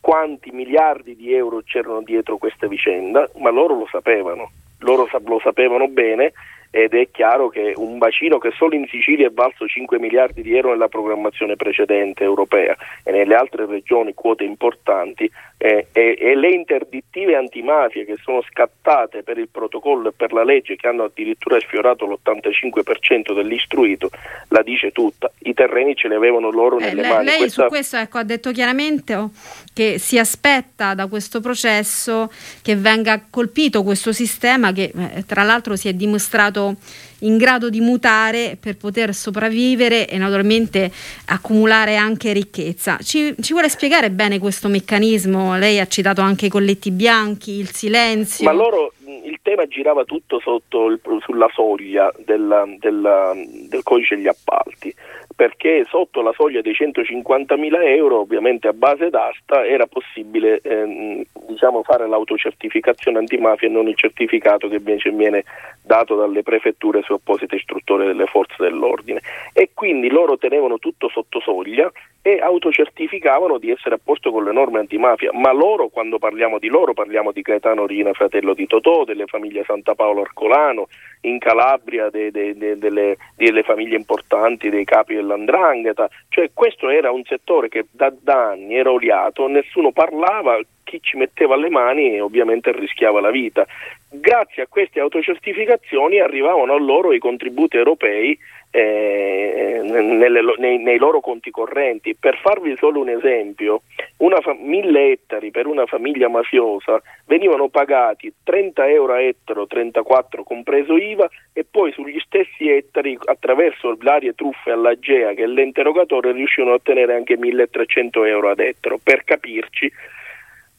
quanti miliardi di euro c'erano dietro questa vicenda, ma loro lo sapevano, loro lo sapevano bene ed è chiaro che un bacino che solo in Sicilia è valso 5 miliardi di euro nella programmazione precedente europea e nelle altre regioni quote importanti eh, e, e, le interdittive antimafia che sono scattate per il protocollo e per la legge che hanno addirittura sfiorato l'85% dell'istruito la dice tutta, i terreni ce li avevano loro eh, nelle lei, mani. Lei Questa... su questo ecco, ha detto chiaramente oh, che si aspetta da questo processo che venga colpito questo sistema che eh, tra l'altro si è dimostrato stato in grado di mutare per poter sopravvivere e naturalmente accumulare anche ricchezza. Ci, ci, vuole spiegare bene questo meccanismo? Lei ha citato anche i colletti bianchi, il silenzio. Ma loro il tema girava tutto il, sulla soglia del, del, del codice degli appalti perché sotto la soglia dei 150.000 euro, ovviamente a base d'asta, era possibile ehm, diciamo, fare l'autocertificazione antimafia e non il certificato che invece viene dato dalle prefetture su apposite strutture delle forze dell'ordine. E quindi loro tenevano tutto sotto soglia e autocertificavano di essere a posto con le norme antimafia, ma loro, quando parliamo di loro, parliamo di Gaetano Rina, fratello di Totò, delle famiglie Santa Paolo Arcolano, in Calabria de, de, de, delle, delle, famiglie importanti, dei capi dell'andrangheta, cioè questo era un settore che da, da anni era oliato, nessuno parlava, chi ci metteva le mani ovviamente rischiava la vita. Grazie a queste autocertificazioni arrivavano a loro i contributi europei eh, nelle, nei, nei, loro conti correnti. Per farvi solo un esempio, fa- mille ettari per una famiglia mafiosa venivano pagati 30 euro a ettaro, 34 compreso IVA, e poi sugli stessi ettari attraverso varie truffe all'AGEA che l'interrogatore riuscivano a ottenere anche 1300 euro ad ettaro. Per capirci,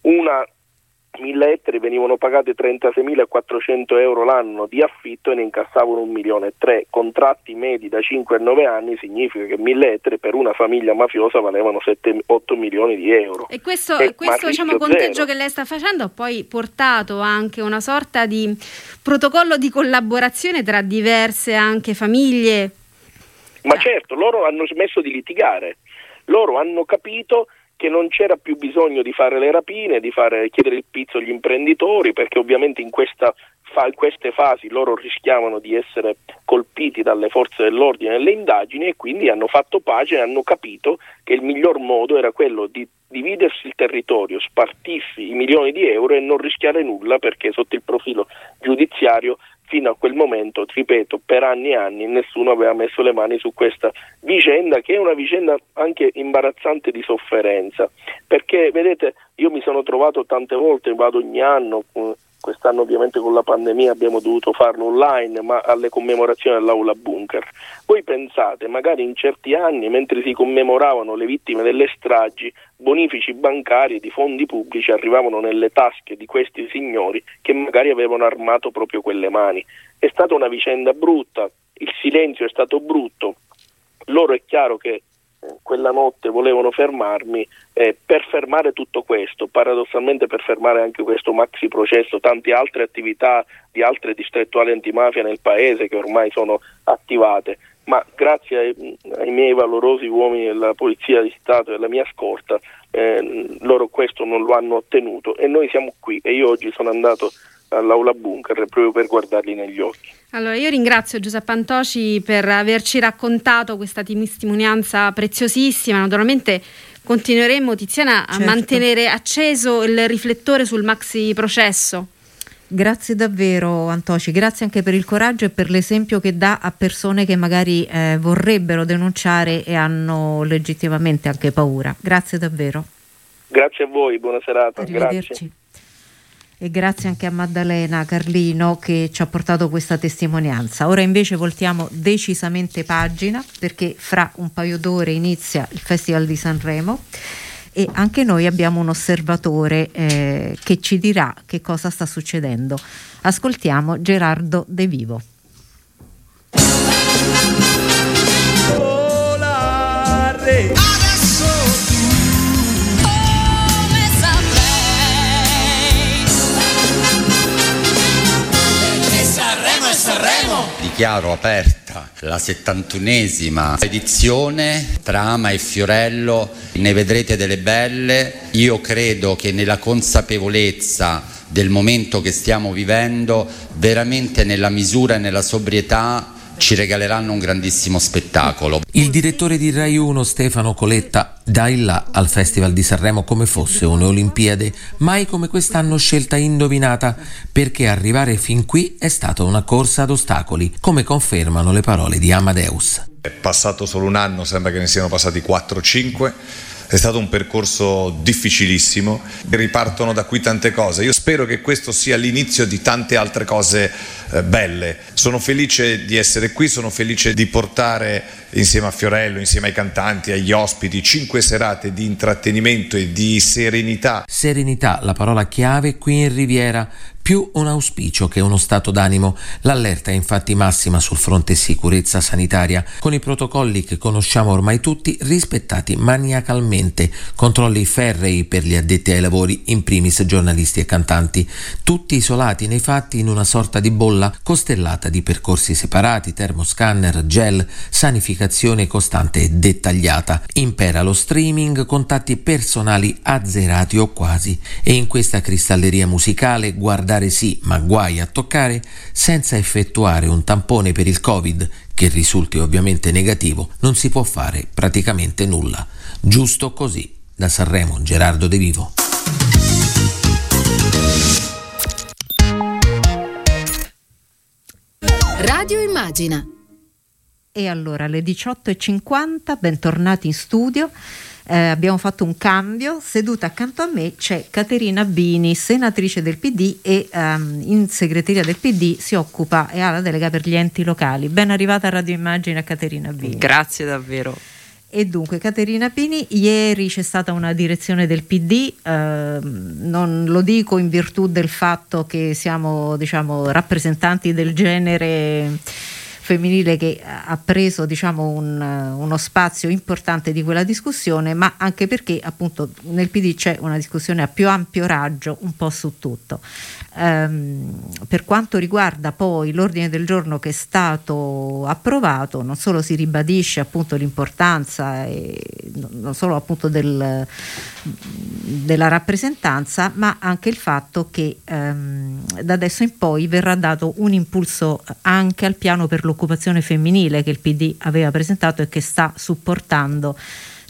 una 1000 ettari venivano pagati 36.400 euro l'anno di affitto e ne incassavano 1 milione e 3. Contratti medi da 5 a 9 anni significa che 1000 ettari per una famiglia mafiosa valevano 7, 8 milioni di euro. E questo, e questo diciamo, conteggio che lei sta facendo ha poi portato anche una sorta di protocollo di collaborazione tra diverse anche famiglie. Ma certo, loro hanno smesso di litigare, loro hanno capito che non c'era più bisogno di fare le rapine, di fare, chiedere il pizzo agli imprenditori, perché ovviamente in, questa, in queste fasi loro rischiavano di essere colpiti dalle forze dell'ordine nelle indagini e quindi hanno fatto pace e hanno capito che il miglior modo era quello di dividersi il territorio, spartirsi i milioni di euro e non rischiare nulla perché sotto il profilo giudiziario fino a quel momento, ripeto, per anni e anni nessuno aveva messo le mani su questa vicenda che è una vicenda anche imbarazzante di sofferenza, perché vedete io mi sono trovato tante volte, vado ogni anno, eh, quest'anno ovviamente con la pandemia abbiamo dovuto farlo online, ma alle commemorazioni all'aula bunker. Voi pensate, magari in certi anni, mentre si commemoravano le vittime delle stragi, bonifici bancari di fondi pubblici arrivavano nelle tasche di questi signori che magari avevano armato proprio quelle mani. È stata una vicenda brutta, il silenzio è stato brutto, loro è chiaro che quella notte volevano fermarmi eh, per fermare tutto questo, paradossalmente per fermare anche questo maxi processo, tante altre attività di altre distrettuali antimafia nel paese che ormai sono attivate, ma grazie ai, ai miei valorosi uomini della Polizia di Stato e alla mia scorta eh, loro questo non lo hanno ottenuto e noi siamo qui e io oggi sono andato all'aula bunker proprio per guardarli negli occhi. Allora, io ringrazio Giuseppe Antoci per averci raccontato questa testimonianza preziosissima. Naturalmente continueremo, Tiziana, a certo. mantenere acceso il riflettore sul maxi processo. Grazie davvero Antoci, grazie anche per il coraggio e per l'esempio che dà a persone che magari eh, vorrebbero denunciare e hanno legittimamente anche paura. Grazie davvero. Grazie a voi, buona serata. Arrivederci. Grazie e grazie anche a Maddalena Carlino che ci ha portato questa testimonianza. Ora invece voltiamo decisamente pagina perché fra un paio d'ore inizia il Festival di Sanremo e anche noi abbiamo un osservatore eh, che ci dirà che cosa sta succedendo. Ascoltiamo Gerardo De Vivo. Volare. Dichiaro aperta la 71esima edizione. Tra Ama e Fiorello, ne vedrete delle belle, io credo che nella consapevolezza del momento che stiamo vivendo, veramente nella misura e nella sobrietà ci regaleranno un grandissimo spettacolo. Il direttore di Rai 1 Stefano Coletta dà il là al Festival di Sanremo come fosse une Olimpiade, mai come quest'anno scelta indovinata, perché arrivare fin qui è stata una corsa ad ostacoli, come confermano le parole di Amadeus. È passato solo un anno, sembra che ne siano passati 4-5 è stato un percorso difficilissimo, ripartono da qui tante cose. Io spero che questo sia l'inizio di tante altre cose eh, belle. Sono felice di essere qui, sono felice di portare insieme a Fiorello, insieme ai cantanti, agli ospiti, cinque serate di intrattenimento e di serenità. Serenità, la parola chiave qui in Riviera, più un auspicio che uno stato d'animo. L'allerta è infatti massima sul fronte sicurezza sanitaria, con i protocolli che conosciamo ormai tutti rispettati maniacalmente, controlli ferrei per gli addetti ai lavori, in primis giornalisti e cantanti, tutti isolati nei fatti in una sorta di bolla costellata di percorsi separati, termoscanner, gel, sanificazione costante e dettagliata. Impera lo streaming, contatti personali azzerati o quasi, e in questa cristalleria musicale guarda guardare sì, ma guai a toccare, senza effettuare un tampone per il Covid, che risulti ovviamente negativo, non si può fare praticamente nulla. Giusto così. Da Sanremo, Gerardo De Vivo. Radio Immagina. E allora alle 18.50, bentornati in studio eh, abbiamo fatto un cambio, seduta accanto a me c'è Caterina Bini, senatrice del PD e um, in segreteria del PD si occupa e ha la delega per gli enti locali. Ben arrivata a Radio Immagine a Caterina Bini. Grazie davvero. E dunque, Caterina Pini, ieri c'è stata una direzione del PD, eh, non lo dico in virtù del fatto che siamo diciamo, rappresentanti del genere femminile che ha preso diciamo, un, uno spazio importante di quella discussione, ma anche perché appunto nel PD c'è una discussione a più ampio raggio un po' su tutto. Um, per quanto riguarda poi l'ordine del giorno che è stato approvato, non solo si ribadisce appunto l'importanza e non solo appunto del, della rappresentanza, ma anche il fatto che um, da adesso in poi verrà dato un impulso anche al piano per l'occupazione femminile che il PD aveva presentato e che sta supportando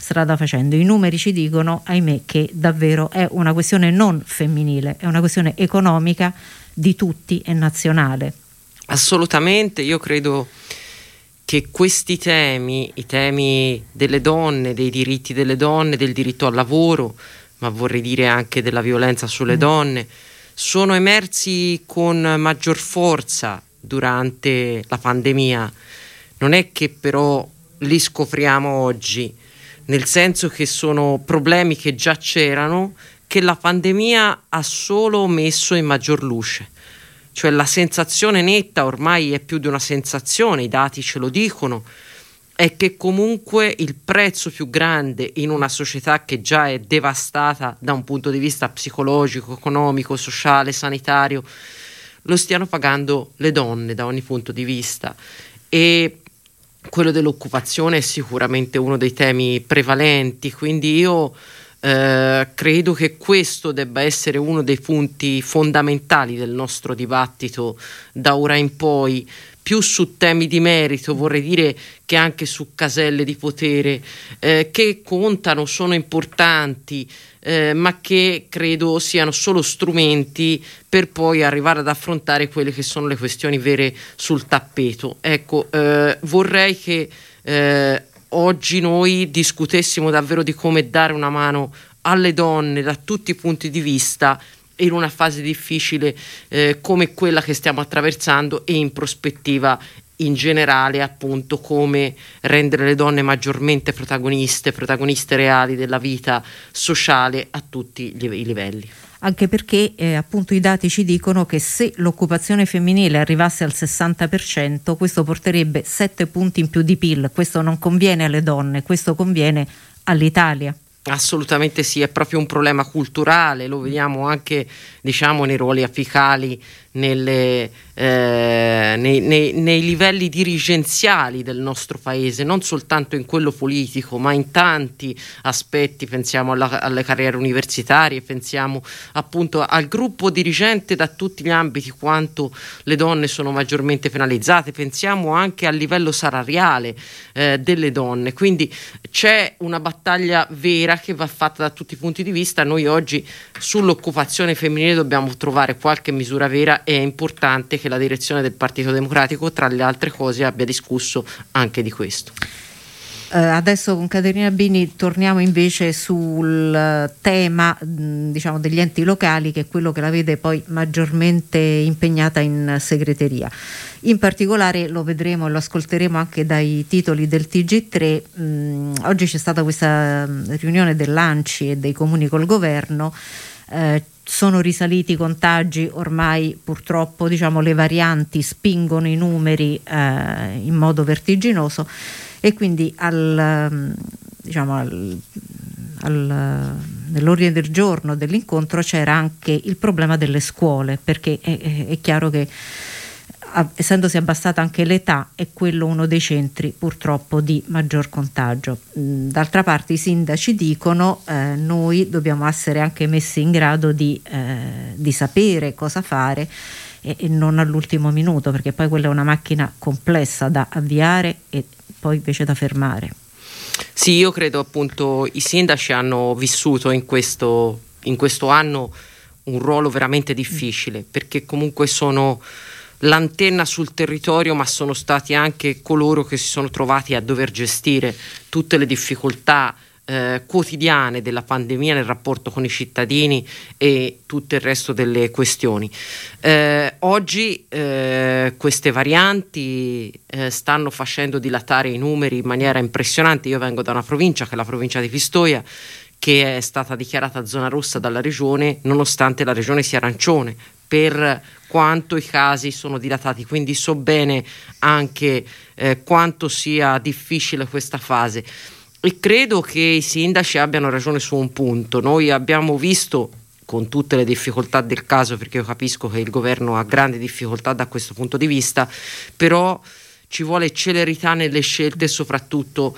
strada facendo. I numeri ci dicono, ahimè, che davvero è una questione non femminile, è una questione economica di tutti e nazionale. Assolutamente, io credo che questi temi, i temi delle donne, dei diritti delle donne, del diritto al lavoro, ma vorrei dire anche della violenza sulle mm. donne, sono emersi con maggior forza durante la pandemia. Non è che però li scopriamo oggi, nel senso che sono problemi che già c'erano, che la pandemia ha solo messo in maggior luce. Cioè la sensazione netta ormai è più di una sensazione, i dati ce lo dicono, è che comunque il prezzo più grande in una società che già è devastata da un punto di vista psicologico, economico, sociale, sanitario, lo stiano pagando le donne da ogni punto di vista. E quello dell'occupazione è sicuramente uno dei temi prevalenti, quindi io eh, credo che questo debba essere uno dei punti fondamentali del nostro dibattito da ora in poi, più su temi di merito, vorrei dire che anche su caselle di potere eh, che contano, sono importanti, eh, ma che credo siano solo strumenti per poi arrivare ad affrontare quelle che sono le questioni vere sul tappeto. Ecco, eh, vorrei che eh, oggi noi discutessimo davvero di come dare una mano alle donne da tutti i punti di vista in una fase difficile eh, come quella che stiamo attraversando e in prospettiva in generale appunto come rendere le donne maggiormente protagoniste, protagoniste reali della vita sociale a tutti i livelli anche perché eh, appunto i dati ci dicono che se l'occupazione femminile arrivasse al 60% questo porterebbe 7 punti in più di PIL, questo non conviene alle donne, questo conviene all'Italia. Assolutamente sì, è proprio un problema culturale, lo vediamo anche diciamo, nei ruoli apicali nelle, eh, nei, nei, nei, livelli dirigenziali del nostro paese, non soltanto in quello politico, ma in tanti aspetti, pensiamo alla, alle carriere universitarie, pensiamo appunto al gruppo dirigente da tutti gli ambiti, quanto le donne sono maggiormente penalizzate, pensiamo anche al livello salariale eh, delle donne, quindi c'è una battaglia vera che va fatta da tutti i punti di vista, noi oggi sull'occupazione femminile dobbiamo trovare qualche misura vera è importante che la direzione del Partito Democratico, tra le altre cose, abbia discusso anche di questo. Uh, adesso con Caterina Bini torniamo invece sul tema mh, diciamo, degli enti locali che è quello che la vede poi maggiormente impegnata in segreteria. In particolare lo vedremo e lo ascolteremo anche dai titoli del TG3. Mh, oggi c'è stata questa riunione dell'ANCI e dei comuni col governo. Eh, sono risaliti i contagi, ormai purtroppo diciamo, le varianti spingono i numeri eh, in modo vertiginoso e quindi al, mm, diciamo, al, al, nell'ordine del giorno dell'incontro c'era anche il problema delle scuole, perché è, è, è chiaro che essendosi abbassata anche l'età, è quello uno dei centri purtroppo di maggior contagio. Mm, d'altra parte i sindaci dicono eh, noi dobbiamo essere anche messi in grado di, eh, di sapere cosa fare e, e, non all'ultimo minuto, perché poi quella è una macchina complessa da avviare e poi invece da fermare. Sì, io credo appunto i sindaci hanno vissuto in questo, in questo anno un ruolo veramente difficile, perché comunque sono l'antenna sul territorio, ma sono stati anche coloro che si sono trovati a dover gestire tutte le difficoltà eh, quotidiane della pandemia nel rapporto con i cittadini e tutto il resto delle questioni. Eh, oggi eh, queste varianti eh, stanno facendo dilatare i numeri in maniera impressionante. Io vengo da una provincia che è la provincia di Pistoia che è stata dichiarata zona rossa dalla regione nonostante la regione sia arancione per quanto i casi sono dilatati, quindi so bene anche eh, quanto sia difficile questa fase. E credo che i sindaci abbiano ragione su un punto. Noi abbiamo visto con tutte le difficoltà del caso, perché io capisco che il governo ha grandi difficoltà da questo punto di vista, però ci vuole celerità nelle scelte e soprattutto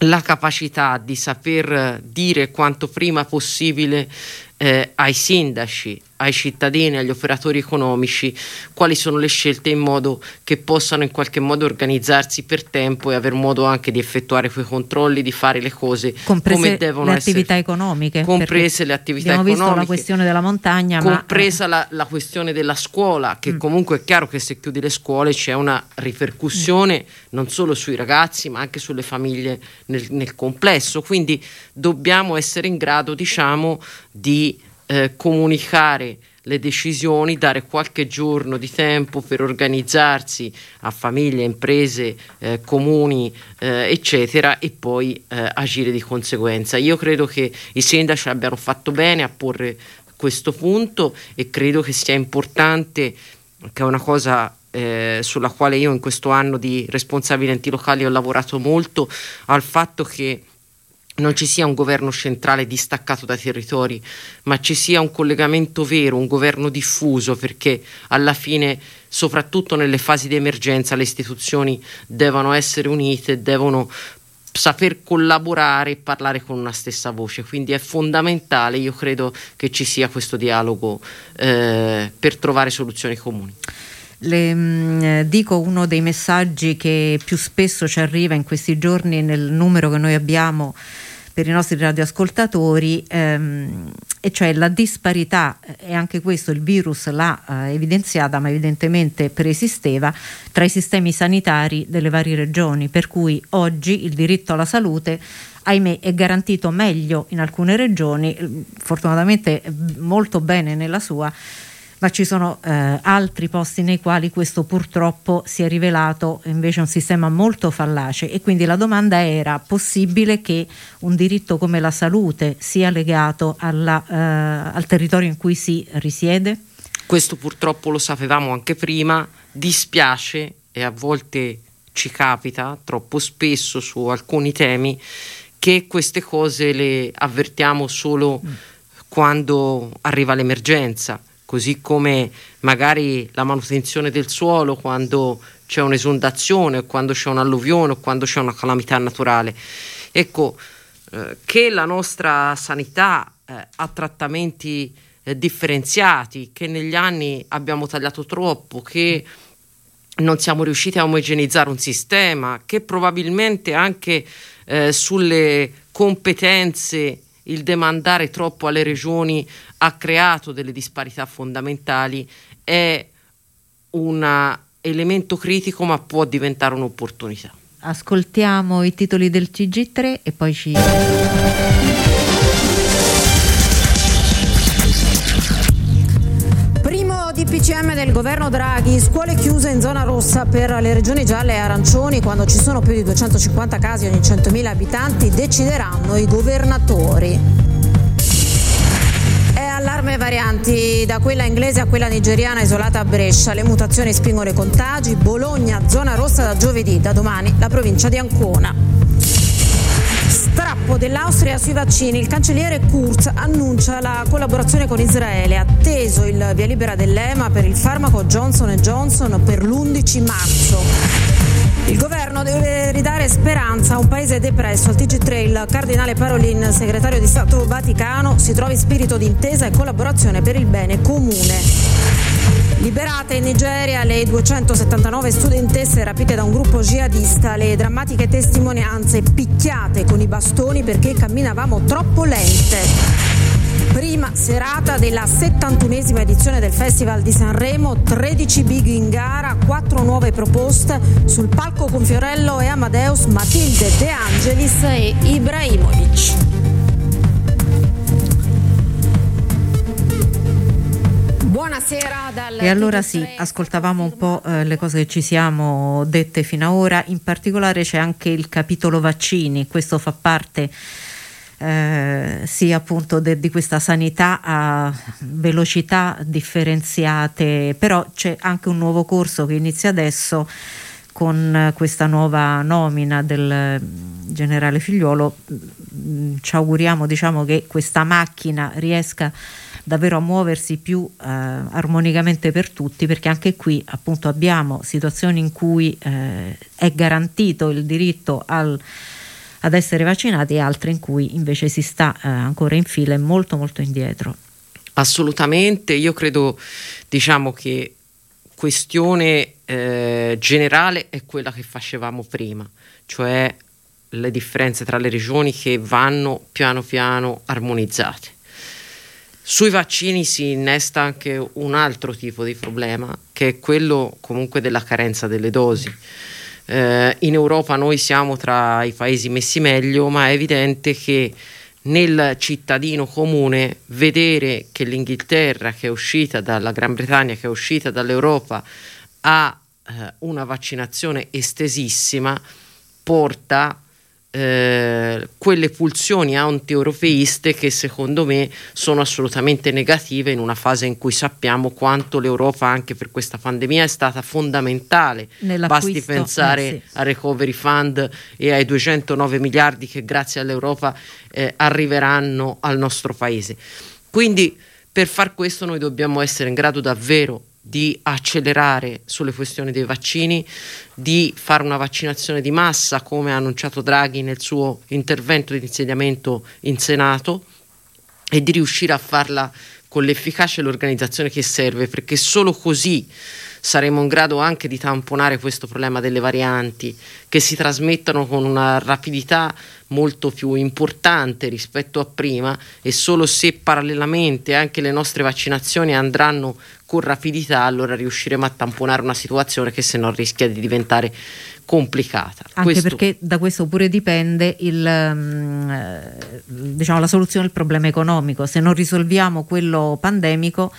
la capacità di saper dire quanto prima possibile eh, ai sindaci, ai cittadini, agli operatori economici quali sono le scelte in modo che possano in qualche modo organizzarsi per tempo e aver modo anche di effettuare quei controlli, di fare le cose comprese come devono le attività essere. economiche. Comprese le attività abbiamo economiche. Abbiamo visto la questione della montagna. Compresa ma... la, la, questione della scuola, che mm. comunque è chiaro che se chiudi le scuole c'è una ripercussione mm. non solo sui ragazzi ma anche sulle famiglie nel, nel complesso. Quindi dobbiamo essere in grado, diciamo, di eh, comunicare le decisioni, dare qualche giorno di tempo per organizzarsi a famiglie, imprese, eh, comuni, eh, eccetera, e poi eh, agire di conseguenza. Io credo che i sindaci abbiano fatto bene a porre questo punto e credo che sia importante, che è una cosa eh, sulla quale io in questo anno di responsabili enti locali ho lavorato molto, al fatto che non ci sia un governo centrale distaccato dai territori, ma ci sia un collegamento vero, un governo diffuso, perché alla fine, soprattutto nelle fasi di emergenza, le istituzioni devono essere unite, devono saper collaborare e parlare con una stessa voce. Quindi è fondamentale, io credo che ci sia questo dialogo eh, per trovare soluzioni comuni. Le, mh, mm, dico uno dei messaggi che più spesso ci arriva in questi giorni nel numero che noi abbiamo per i nostri radioascoltatori, ehm, e cioè la disparità, e anche questo il virus l'ha eh, evidenziata, ma evidentemente preesisteva, tra i sistemi sanitari delle varie regioni, per cui oggi il diritto alla salute ahimè è garantito meglio in alcune regioni, fortunatamente molto bene nella sua, ma ci sono eh, altri posti nei quali questo purtroppo si è rivelato invece un sistema molto fallace e quindi la domanda era possibile che un diritto come la salute sia legato alla, eh, al territorio in cui si risiede? Questo purtroppo lo sapevamo anche prima, dispiace e a volte ci capita troppo spesso su alcuni temi che queste cose le avvertiamo solo mm. quando arriva l'emergenza così come magari la manutenzione del suolo quando c'è un'esondazione, quando c'è un'alluvione o quando c'è una calamità naturale. Ecco, eh, che la nostra sanità eh, ha trattamenti eh, differenziati, che negli anni abbiamo tagliato troppo, che non siamo riusciti a omogenizzare un sistema, che probabilmente anche eh, sulle competenze il demandare troppo alle regioni ha creato delle disparità fondamentali, è un elemento critico ma può diventare un'opportunità. Ascoltiamo i titoli del CG3 e poi ci... DPCM del governo Draghi, scuole chiuse in zona rossa per le regioni gialle e arancioni quando ci sono più di 250 casi ogni 100.000 abitanti decideranno i governatori. Allarme varianti da quella inglese a quella nigeriana isolata a Brescia. Le mutazioni spingono i contagi. Bologna, zona rossa da giovedì, da domani la provincia di Ancona. Strappo dell'Austria sui vaccini. Il cancelliere Kurz annuncia la collaborazione con Israele, atteso il via libera dell'EMA per il farmaco Johnson Johnson per l'11 marzo. Il governo deve ridare speranza a un paese depresso. Al TG3 il cardinale Parolin, segretario di Stato Vaticano, si trova in spirito di intesa e collaborazione per il bene comune. Liberate in Nigeria le 279 studentesse rapite da un gruppo jihadista, le drammatiche testimonianze picchiate con i bastoni perché camminavamo troppo lente. Prima serata della 71esima edizione del Festival di Sanremo, 13 big in gara, 4 nuove proposte sul palco con Fiorello e Amadeus, Matilde De Angelis e Ibrahimovic. Buonasera dal E allora sì, ascoltavamo un po' eh, le cose che ci siamo dette fino ad ora, in particolare c'è anche il capitolo vaccini, questo fa parte eh, sì appunto de, di questa sanità a velocità differenziate, però c'è anche un nuovo corso che inizia adesso con questa nuova nomina del generale Figliuolo. Mm, ci auguriamo diciamo, che questa macchina riesca davvero a muoversi più eh, armonicamente per tutti perché anche qui appunto abbiamo situazioni in cui eh, è garantito il diritto al, ad essere vaccinati e altre in cui invece si sta eh, ancora in fila e molto molto indietro. Assolutamente, io credo diciamo che questione eh, generale è quella che facevamo prima, cioè le differenze tra le regioni che vanno piano piano armonizzate. Sui vaccini si innesta anche un altro tipo di problema, che è quello comunque della carenza delle dosi. Eh, in Europa noi siamo tra i paesi messi meglio, ma è evidente che nel cittadino comune vedere che l'Inghilterra, che è uscita dalla Gran Bretagna, che è uscita dall'Europa, ha eh, una vaccinazione estesissima, porta eh, quelle pulsioni anti-europeiste che secondo me sono assolutamente negative in una fase in cui sappiamo quanto l'Europa anche per questa pandemia è stata fondamentale. Basti pensare eh, sì. al Recovery Fund e ai 209 miliardi che grazie all'Europa eh, arriveranno al nostro paese. Quindi per far questo noi dobbiamo essere in grado davvero di accelerare sulle questioni dei vaccini, di fare una vaccinazione di massa come ha annunciato Draghi nel suo intervento di insediamento in Senato e di riuscire a farla con l'efficacia e l'organizzazione che serve, perché solo così saremo in grado anche di tamponare questo problema delle varianti che si trasmettono con una rapidità molto più importante rispetto a prima e solo se parallelamente anche le nostre vaccinazioni andranno con rapidità allora riusciremo a tamponare una situazione che se no rischia di diventare complicata. Anche questo... perché da questo pure dipende il, um, diciamo, la soluzione del problema economico. Se non risolviamo quello pandemico...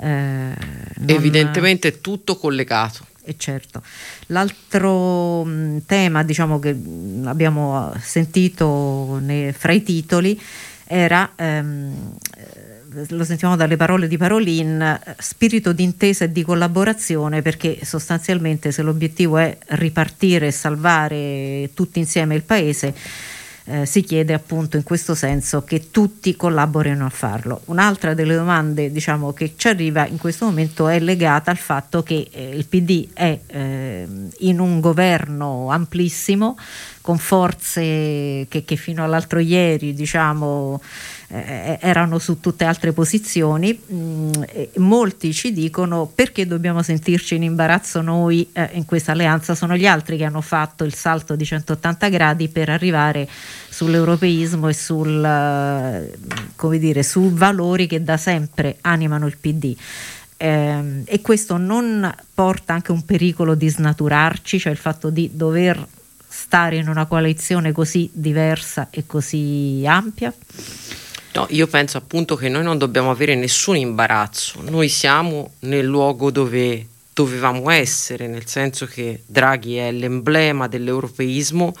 Eh, non... Evidentemente è tutto collegato. E certo. L'altro mh, tema diciamo, che abbiamo sentito ne, fra i titoli era ehm, lo sentiamo dalle parole di Parolin, spirito di intesa e di collaborazione perché sostanzialmente se l'obiettivo è ripartire e salvare tutti insieme il paese, eh, si chiede appunto in questo senso che tutti collaborino a farlo. Un'altra delle domande diciamo, che ci arriva in questo momento è legata al fatto che eh, il PD è eh, in un governo amplissimo con forze che, che fino all'altro ieri diciamo, eh, erano su tutte altre posizioni. Mm, molti ci dicono perché dobbiamo sentirci in imbarazzo noi eh, in questa alleanza, sono gli altri che hanno fatto il salto di 180 gradi per arrivare sull'europeismo e sul, eh, dire, su valori che da sempre animano il PD. Eh, e questo non porta anche un pericolo di snaturarci, cioè il fatto di dover stare in una coalizione così diversa e così ampia? No, io penso appunto che noi non dobbiamo avere nessun imbarazzo, noi siamo nel luogo dove dovevamo essere, nel senso che Draghi è l'emblema dell'europeismo,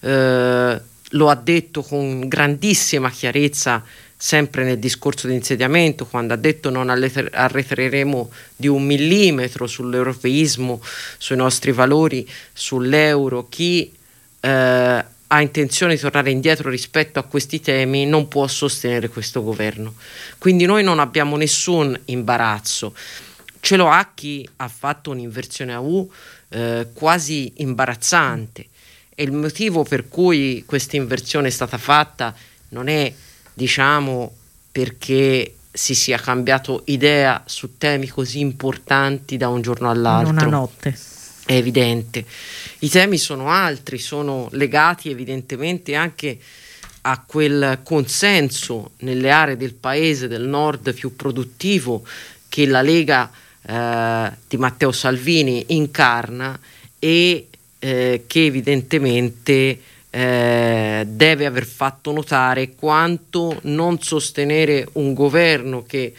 eh, lo ha detto con grandissima chiarezza sempre nel discorso di insediamento, quando ha detto non arretreremo di un millimetro sull'europeismo, sui nostri valori, sull'euro, chi eh, ha intenzione di tornare indietro rispetto a questi temi non può sostenere questo governo. Quindi noi non abbiamo nessun imbarazzo. Ce lo ha chi ha fatto un'inversione a U eh, quasi imbarazzante e il motivo per cui questa inversione è stata fatta non è, diciamo, perché si sia cambiato idea su temi così importanti da un giorno all'altro. In una notte è evidente. I temi sono altri, sono legati evidentemente anche a quel consenso nelle aree del paese del nord più produttivo che la Lega eh, di Matteo Salvini incarna e eh, che evidentemente eh, deve aver fatto notare quanto non sostenere un governo che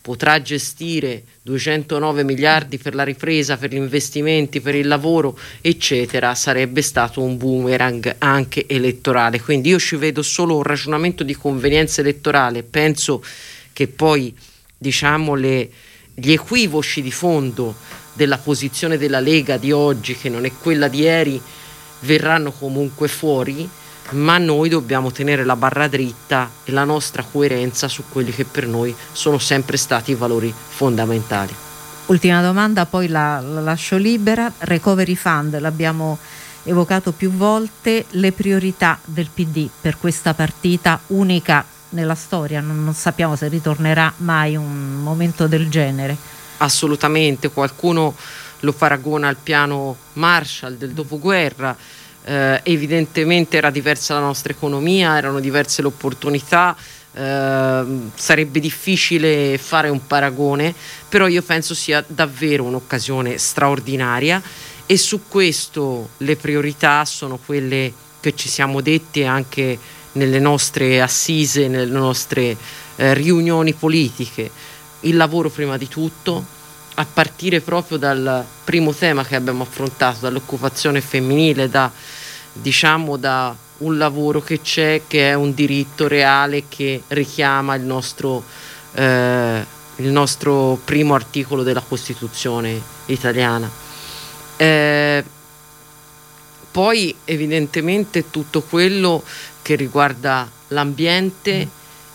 potrà gestire 209 miliardi per la ripresa, per gli investimenti, per il lavoro, eccetera, sarebbe stato un boomerang anche elettorale. Quindi io ci vedo solo un ragionamento di convenienza elettorale, penso che poi diciamo le, gli equivoci di fondo della posizione della Lega di oggi, che non è quella di ieri, verranno comunque fuori ma noi dobbiamo tenere la barra dritta e la nostra coerenza su quelli che per noi sono sempre stati i valori fondamentali. Ultima domanda, poi la, la lascio libera. Recovery Fund, l'abbiamo evocato più volte, le priorità del PD per questa partita unica nella storia, non, non sappiamo se ritornerà mai un momento del genere. Assolutamente, qualcuno lo paragona al piano Marshall del dopoguerra eh, evidentemente era diversa la nostra economia, erano diverse le opportunità, eh, sarebbe difficile fare un paragone, però io penso sia davvero un'occasione straordinaria e su questo le priorità sono quelle che ci siamo dette anche nelle nostre assise, nelle nostre eh, riunioni politiche. Il lavoro prima di tutto, a partire proprio dal primo tema che abbiamo affrontato, dall'occupazione femminile, da diciamo da un lavoro che c'è, che è un diritto reale che richiama il nostro, eh, il nostro primo articolo della Costituzione italiana. Eh, poi evidentemente tutto quello che riguarda l'ambiente.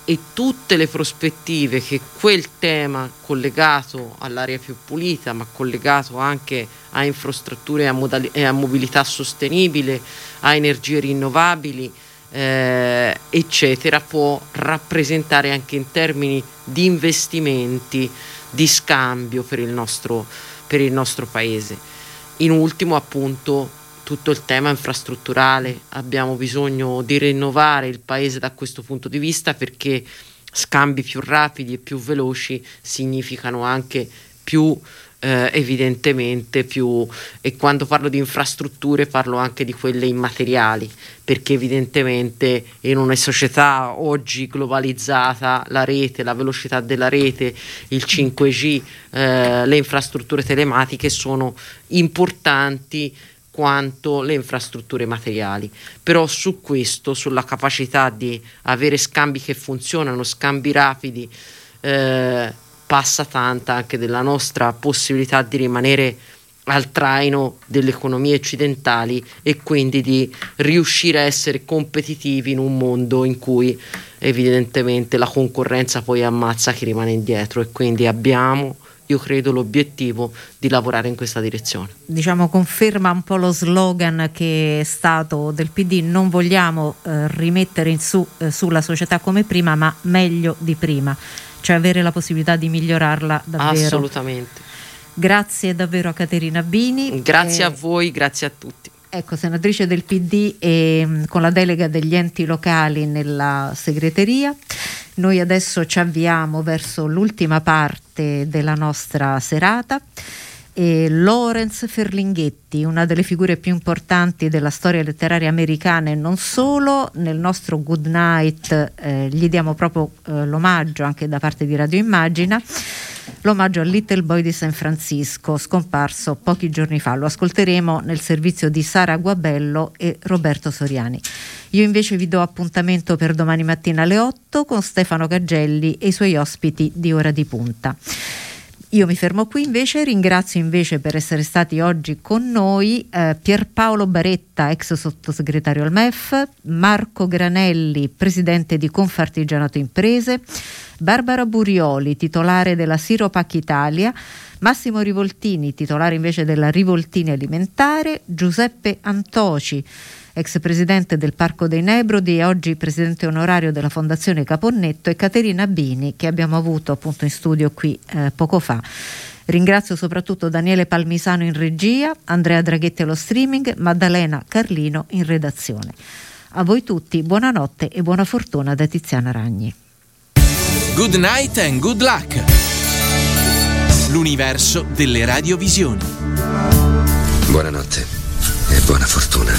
E tutte le prospettive che quel tema collegato all'aria più pulita, ma collegato anche a infrastrutture e a, modali- e a mobilità sostenibile, a energie rinnovabili, eh, eccetera, può rappresentare anche in termini di investimenti, di scambio per il nostro, per il nostro paese. In ultimo, appunto, tutto il tema infrastrutturale. Abbiamo bisogno di rinnovare il paese da questo punto di vista perché scambi più rapidi e più veloci significano anche più eh, evidentemente più e quando parlo di infrastrutture parlo anche di quelle immateriali perché evidentemente in una società oggi globalizzata la rete, la velocità della rete, il 5G, eh, le infrastrutture telematiche sono importanti quanto le infrastrutture materiali. Però su questo, sulla capacità di avere scambi che funzionano, scambi rapidi, eh, passa tanta anche della nostra possibilità di rimanere al traino delle economie occidentali e quindi di riuscire a essere competitivi in un mondo in cui evidentemente la concorrenza poi ammazza chi rimane indietro e quindi abbiamo io credo l'obiettivo di lavorare in questa direzione. Diciamo conferma un po' lo slogan che è stato del PD, non vogliamo eh, rimettere in su, eh, sulla società come prima, ma meglio di prima, cioè avere la possibilità di migliorarla davvero. Assolutamente. Grazie davvero a Caterina Bini. Grazie e... a voi, grazie a tutti. Ecco, senatrice del PD e mm, con la delega degli enti locali nella segreteria. Noi adesso ci avviamo verso l'ultima parte della nostra serata. E Lawrence Ferlinghetti, una delle figure più importanti della storia letteraria americana e non solo, nel nostro Good Night eh, gli diamo proprio eh, l'omaggio anche da parte di Radio Immagina l'omaggio al Little Boy di San Francisco, scomparso pochi giorni fa. Lo ascolteremo nel servizio di Sara Guabello e Roberto Soriani. Io invece vi do appuntamento per domani mattina alle 8 con Stefano Gaggelli e i suoi ospiti di Ora di Punta. Io mi fermo qui invece, ringrazio invece per essere stati oggi con noi eh, Pierpaolo Baretta, ex sottosegretario al MEF, Marco Granelli, presidente di Confartigianato Imprese, Barbara Burioli, titolare della Siropac Italia, Massimo Rivoltini, titolare invece della Rivoltini Alimentare, Giuseppe Antoci, ex presidente del Parco dei Nebrodi e oggi presidente onorario della Fondazione Caponnetto e Caterina Bini che abbiamo avuto appunto in studio qui eh, poco fa. Ringrazio soprattutto Daniele Palmisano in regia, Andrea Draghetti allo streaming, Maddalena Carlino in redazione. A voi tutti buonanotte e buona fortuna da Tiziana Ragni. Good night and good luck. L'universo delle radiovisioni. Buonanotte e buona fortuna.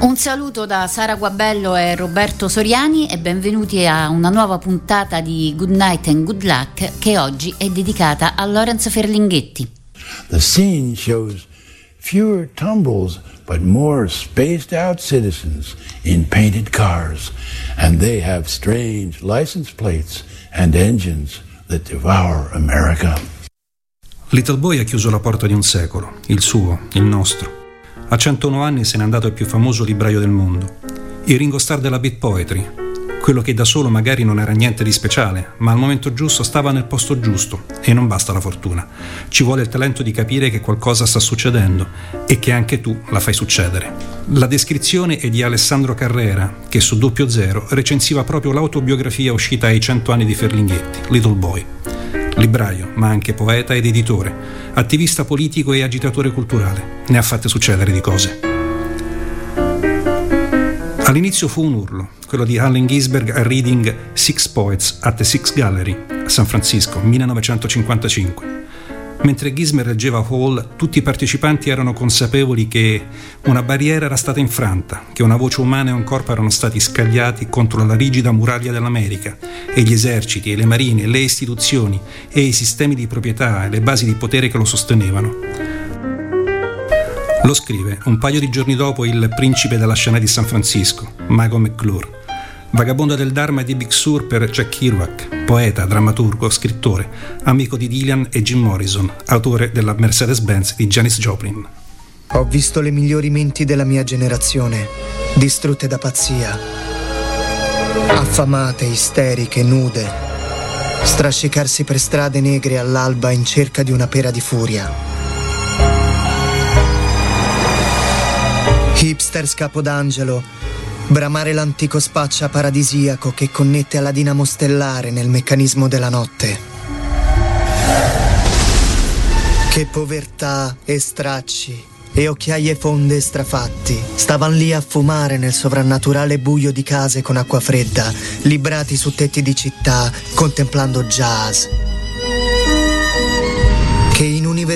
Un saluto da Sara Guabello e Roberto Soriani e benvenuti a una nuova puntata di Good Night and Good Luck che oggi è dedicata a Lorenzo Ferlinghetti. The scene shows fewer tumbles but more spaced out citizens in painted cars and they have strange license plates and engines that devour America. Little Boy ha chiuso la porta di un secolo, il suo, il nostro. A 101 anni se n'è andato il più famoso libraio del mondo, il Ringo Starr della beat poetry, quello che da solo magari non era niente di speciale, ma al momento giusto stava nel posto giusto e non basta la fortuna. Ci vuole il talento di capire che qualcosa sta succedendo e che anche tu la fai succedere. La descrizione è di Alessandro Carrera, che su Doppio Zero recensiva proprio l'autobiografia uscita ai 100 anni di Ferlinghetti, Little Boy libraio, ma anche poeta ed editore, attivista politico e agitatore culturale. Ne ha fatte succedere di cose. All'inizio fu un urlo, quello di Allen Ginsberg a Reading Six Poets at the Six Gallery a San Francisco, 1955. Mentre Gizmer leggeva Hall, tutti i partecipanti erano consapevoli che una barriera era stata infranta, che una voce umana e un corpo erano stati scagliati contro la rigida muraglia dell'America e gli eserciti e le marine, le istituzioni e i sistemi di proprietà e le basi di potere che lo sostenevano. Lo scrive un paio di giorni dopo il principe della scena di San Francisco, Mago McClure. Vagabondo del Dharma di Big Sur per Jack Kerouac, poeta, drammaturgo, scrittore, amico di Dylan e Jim Morrison, autore della Mercedes-Benz di Janis Joplin. Ho visto le migliori menti della mia generazione, distrutte da pazzia, affamate, isteriche, nude, strascicarsi per strade negre all'alba in cerca di una pera di furia. Hipsters capodangelo, bramare l'antico spaccia paradisiaco che connette alla dinamo stellare nel meccanismo della notte. Che povertà e stracci e occhiaie fonde strafatti stavan lì a fumare nel sovrannaturale buio di case con acqua fredda, librati su tetti di città, contemplando jazz.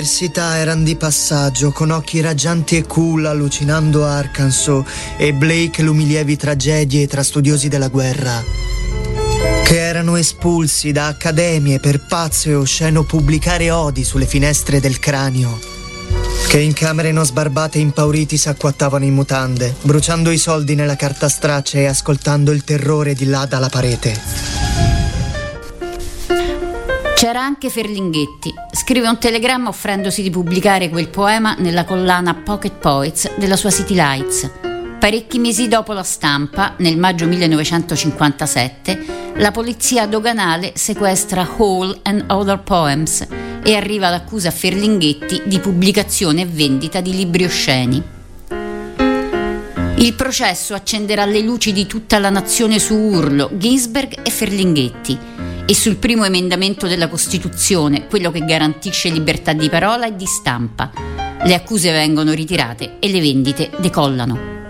Che in università erano di passaggio, con occhi raggianti e cool, allucinando Arkansas e Blake l'umilievi tragedie tra studiosi della guerra. Che erano espulsi da accademie per pazzo e osceno pubblicare odi sulle finestre del cranio che in camere non sbarbate e impauriti s'acquattavano in mutande, bruciando i soldi nella carta straccia e ascoltando il terrore di là dalla parete. C'era anche Ferlinghetti. Scrive un telegramma offrendosi di pubblicare quel poema nella collana Pocket Poets della sua City Lights. Parecchi mesi dopo la stampa, nel maggio 1957, la polizia doganale sequestra Hall and Other Poems e arriva l'accusa a Ferlinghetti di pubblicazione e vendita di libri osceni. Il processo accenderà le luci di tutta la nazione su Urlo, Ginsberg e Ferlinghetti e sul primo emendamento della Costituzione, quello che garantisce libertà di parola e di stampa. Le accuse vengono ritirate e le vendite decollano.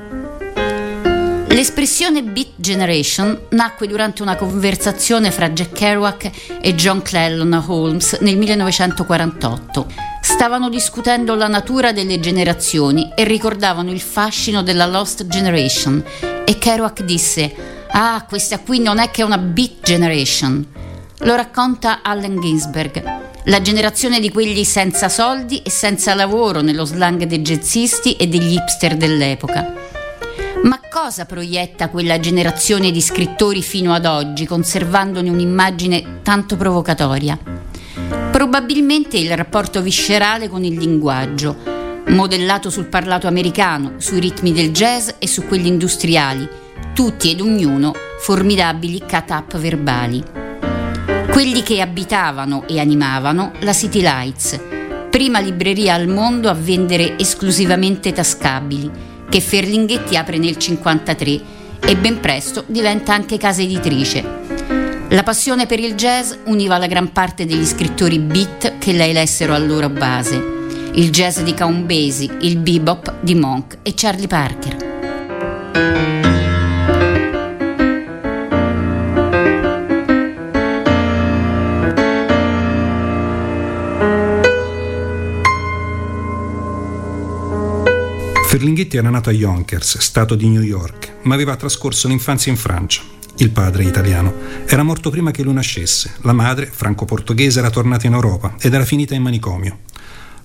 L'espressione Beat Generation nacque durante una conversazione fra Jack Kerouac e John Clellon Holmes nel 1948. Stavano discutendo la natura delle generazioni e ricordavano il fascino della Lost Generation e Kerouac disse Ah, questa qui non è che una Beat Generation. Lo racconta Allen Ginsberg. La generazione di quelli senza soldi e senza lavoro nello slang dei jazzisti e degli hipster dell'epoca. Ma cosa proietta quella generazione di scrittori fino ad oggi, conservandone un'immagine tanto provocatoria? Probabilmente il rapporto viscerale con il linguaggio, modellato sul parlato americano, sui ritmi del jazz e su quelli industriali, tutti ed ognuno formidabili cut-up verbali. Quelli che abitavano e animavano la City Lights, prima libreria al mondo a vendere esclusivamente tascabili che Ferlinghetti apre nel 1953 e ben presto diventa anche casa editrice. La passione per il jazz univa la gran parte degli scrittori beat che lei lessero a loro base. Il jazz di Count Basie, il bebop di Monk e Charlie Parker. Ferlinghetti era nato a Yonkers, stato di New York, ma aveva trascorso l'infanzia in Francia. Il padre, italiano, era morto prima che lui nascesse. La madre, franco-portoghese, era tornata in Europa ed era finita in manicomio.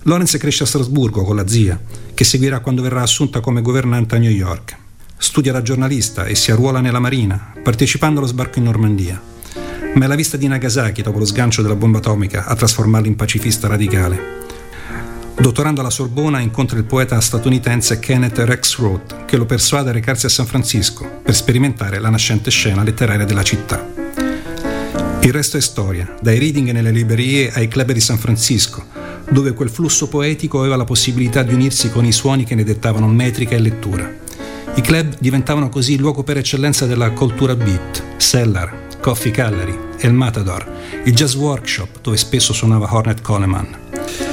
Lawrence cresce a Strasburgo con la zia, che seguirà quando verrà assunta come governante a New York. Studia da giornalista e si arruola nella marina, partecipando allo sbarco in Normandia. Ma è la vista di Nagasaki dopo lo sgancio della bomba atomica a trasformarlo in pacifista radicale. Dottorando alla Sorbona incontra il poeta statunitense Kenneth Rex Roth, che lo persuade a recarsi a San Francisco per sperimentare la nascente scena letteraria della città. Il resto è storia, dai reading nelle librerie ai club di San Francisco, dove quel flusso poetico aveva la possibilità di unirsi con i suoni che ne dettavano metrica e lettura. I club diventavano così il luogo per eccellenza della cultura beat, Cellar, Coffee Gallery, El Matador, il Jazz Workshop, dove spesso suonava Hornet Coleman.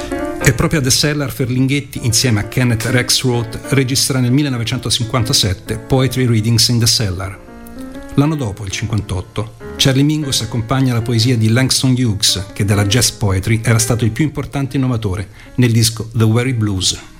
E proprio The Cellar Ferlinghetti, insieme a Kenneth Rex Roth, registra nel 1957 Poetry Readings in the Cellar. L'anno dopo, il 58, Charlie Mingus accompagna la poesia di Langston Hughes, che della jazz poetry era stato il più importante innovatore, nel disco The Very Blues.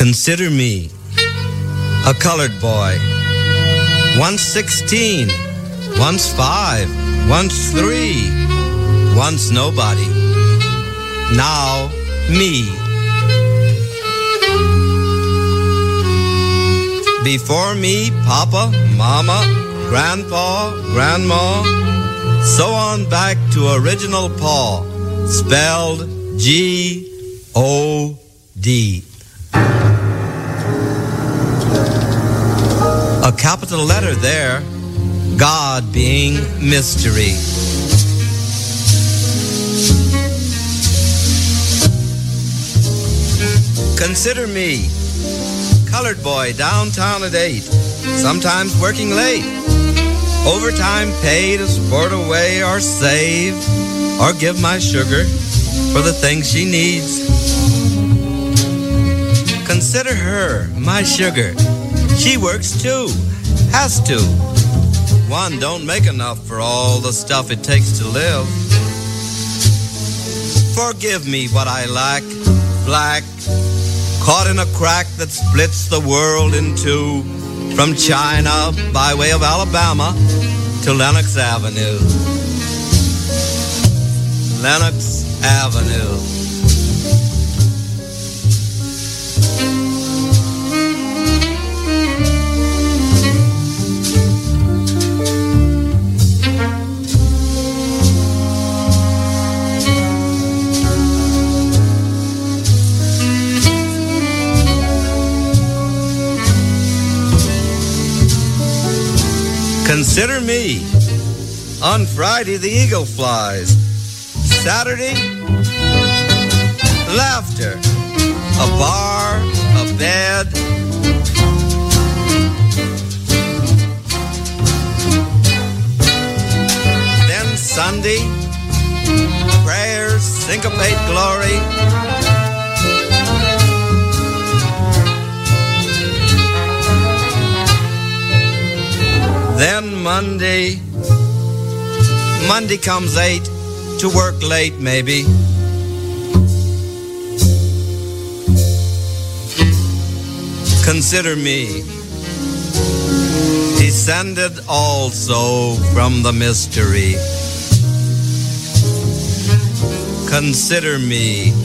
Consider me a colored boy, once 16, once 5, once 3, once nobody. Now, me. Before me, Papa, Mama, Grandpa, Grandma, so on back to original Paul, spelled G O D. capital letter there, God being mystery. Consider me, colored boy downtown at 8, sometimes working late. Overtime pay to sport away or save or give my sugar for the things she needs. Consider her, my sugar. She works too, has to. One don't make enough for all the stuff it takes to live. Forgive me what I lack, black, caught in a crack that splits the world in two, from China by way of Alabama to Lenox Avenue. Lenox Avenue. Consider me. On Friday, the eagle flies. Saturday, laughter. A bar, a bed. Then Sunday, prayers, syncopate glory. Monday, Monday comes eight, to work late maybe. Consider me descended also from the mystery. Consider me.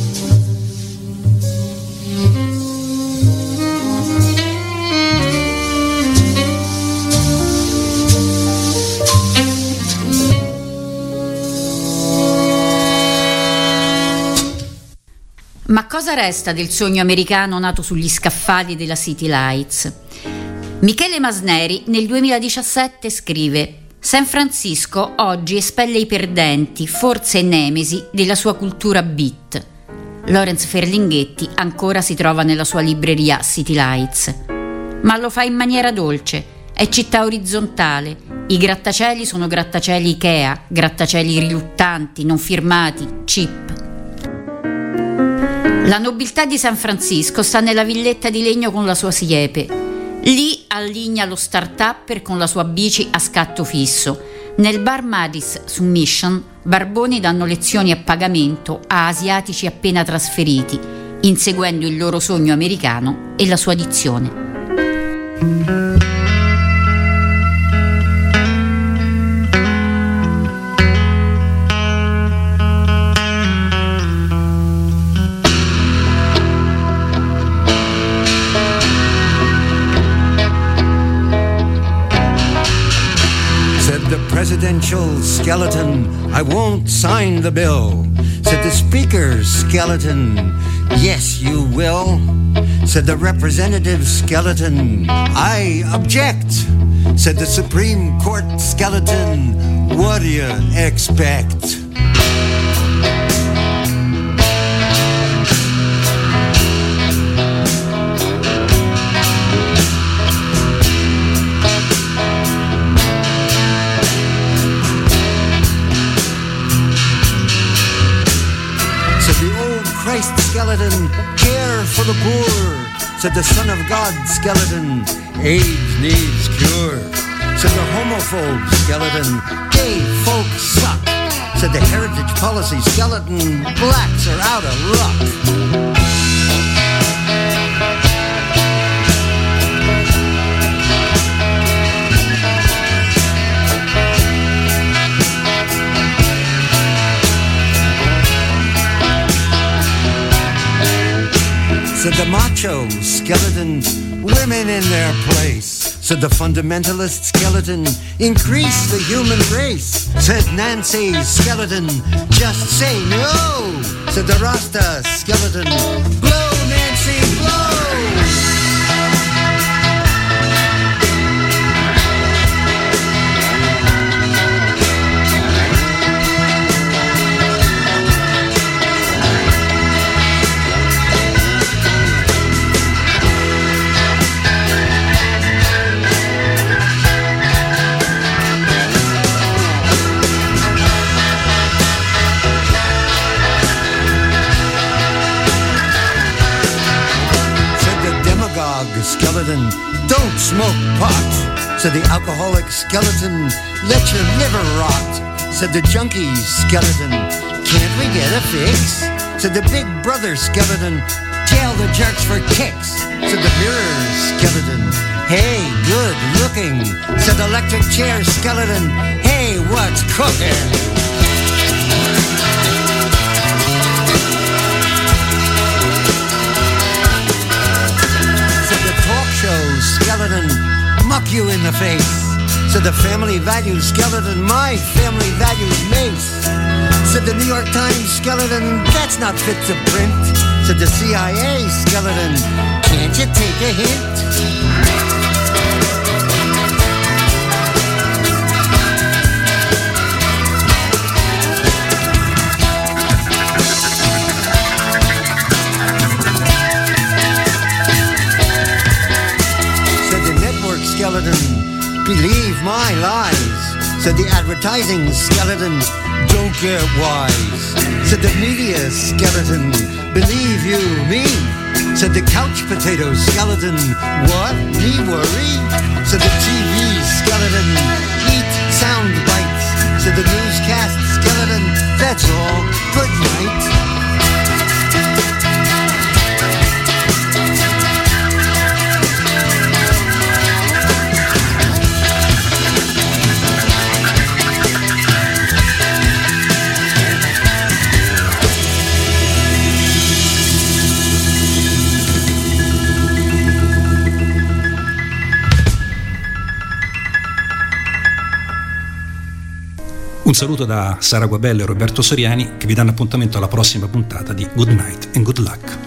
Cosa resta del sogno americano nato sugli scaffali della City Lights? Michele Masneri nel 2017 scrive San Francisco oggi espelle i perdenti, forze e nemesi della sua cultura beat. Lorenz Ferlinghetti ancora si trova nella sua libreria City Lights. Ma lo fa in maniera dolce, è città orizzontale, i grattacieli sono grattacieli Ikea, grattacieli riluttanti, non firmati, cheap. La nobiltà di San Francisco sta nella villetta di legno con la sua siepe. Lì alligna lo start-upper con la sua bici a scatto fisso. Nel bar Madis su Mission, barboni danno lezioni a pagamento a asiatici appena trasferiti, inseguendo il loro sogno americano e la sua dizione. Presidential skeleton, I won't sign the bill. Said the speaker's skeleton, yes, you will. Said the representative skeleton, I object. Said the Supreme Court skeleton, what do you expect? Skeleton, care for the poor. Said the Son of God skeleton, AIDS needs cure. Said the homophobe skeleton, gay folks suck. Said the heritage policy skeleton, blacks are out of luck. Show skeleton, women in their place. Said the fundamentalist skeleton, increase the human race. Said Nancy skeleton, just say no. Said the Rasta skeleton, smoke pot. Said the alcoholic skeleton, let your liver rot. Said the junkie skeleton, can't we get a fix? Said the big brother skeleton, tell the jerks for kicks. Said the mirror skeleton, hey, good looking. Said the electric chair skeleton, hey, what's cooking? Skeleton, muck you in the face. Said the family values skeleton, my family values mace. Said the New York Times skeleton, that's not fit to print. Said the CIA skeleton, can't you take a hint? Said the advertising skeleton, don't get wise. Said the media skeleton, believe you me. Said the couch potato skeleton, what? Me worry? Said the TV skeleton, eat sound bites. Said the newscast skeleton, that's all. Good night. Saluto da Sara Guabello e Roberto Soriani che vi danno appuntamento alla prossima puntata di Good Night and Good Luck.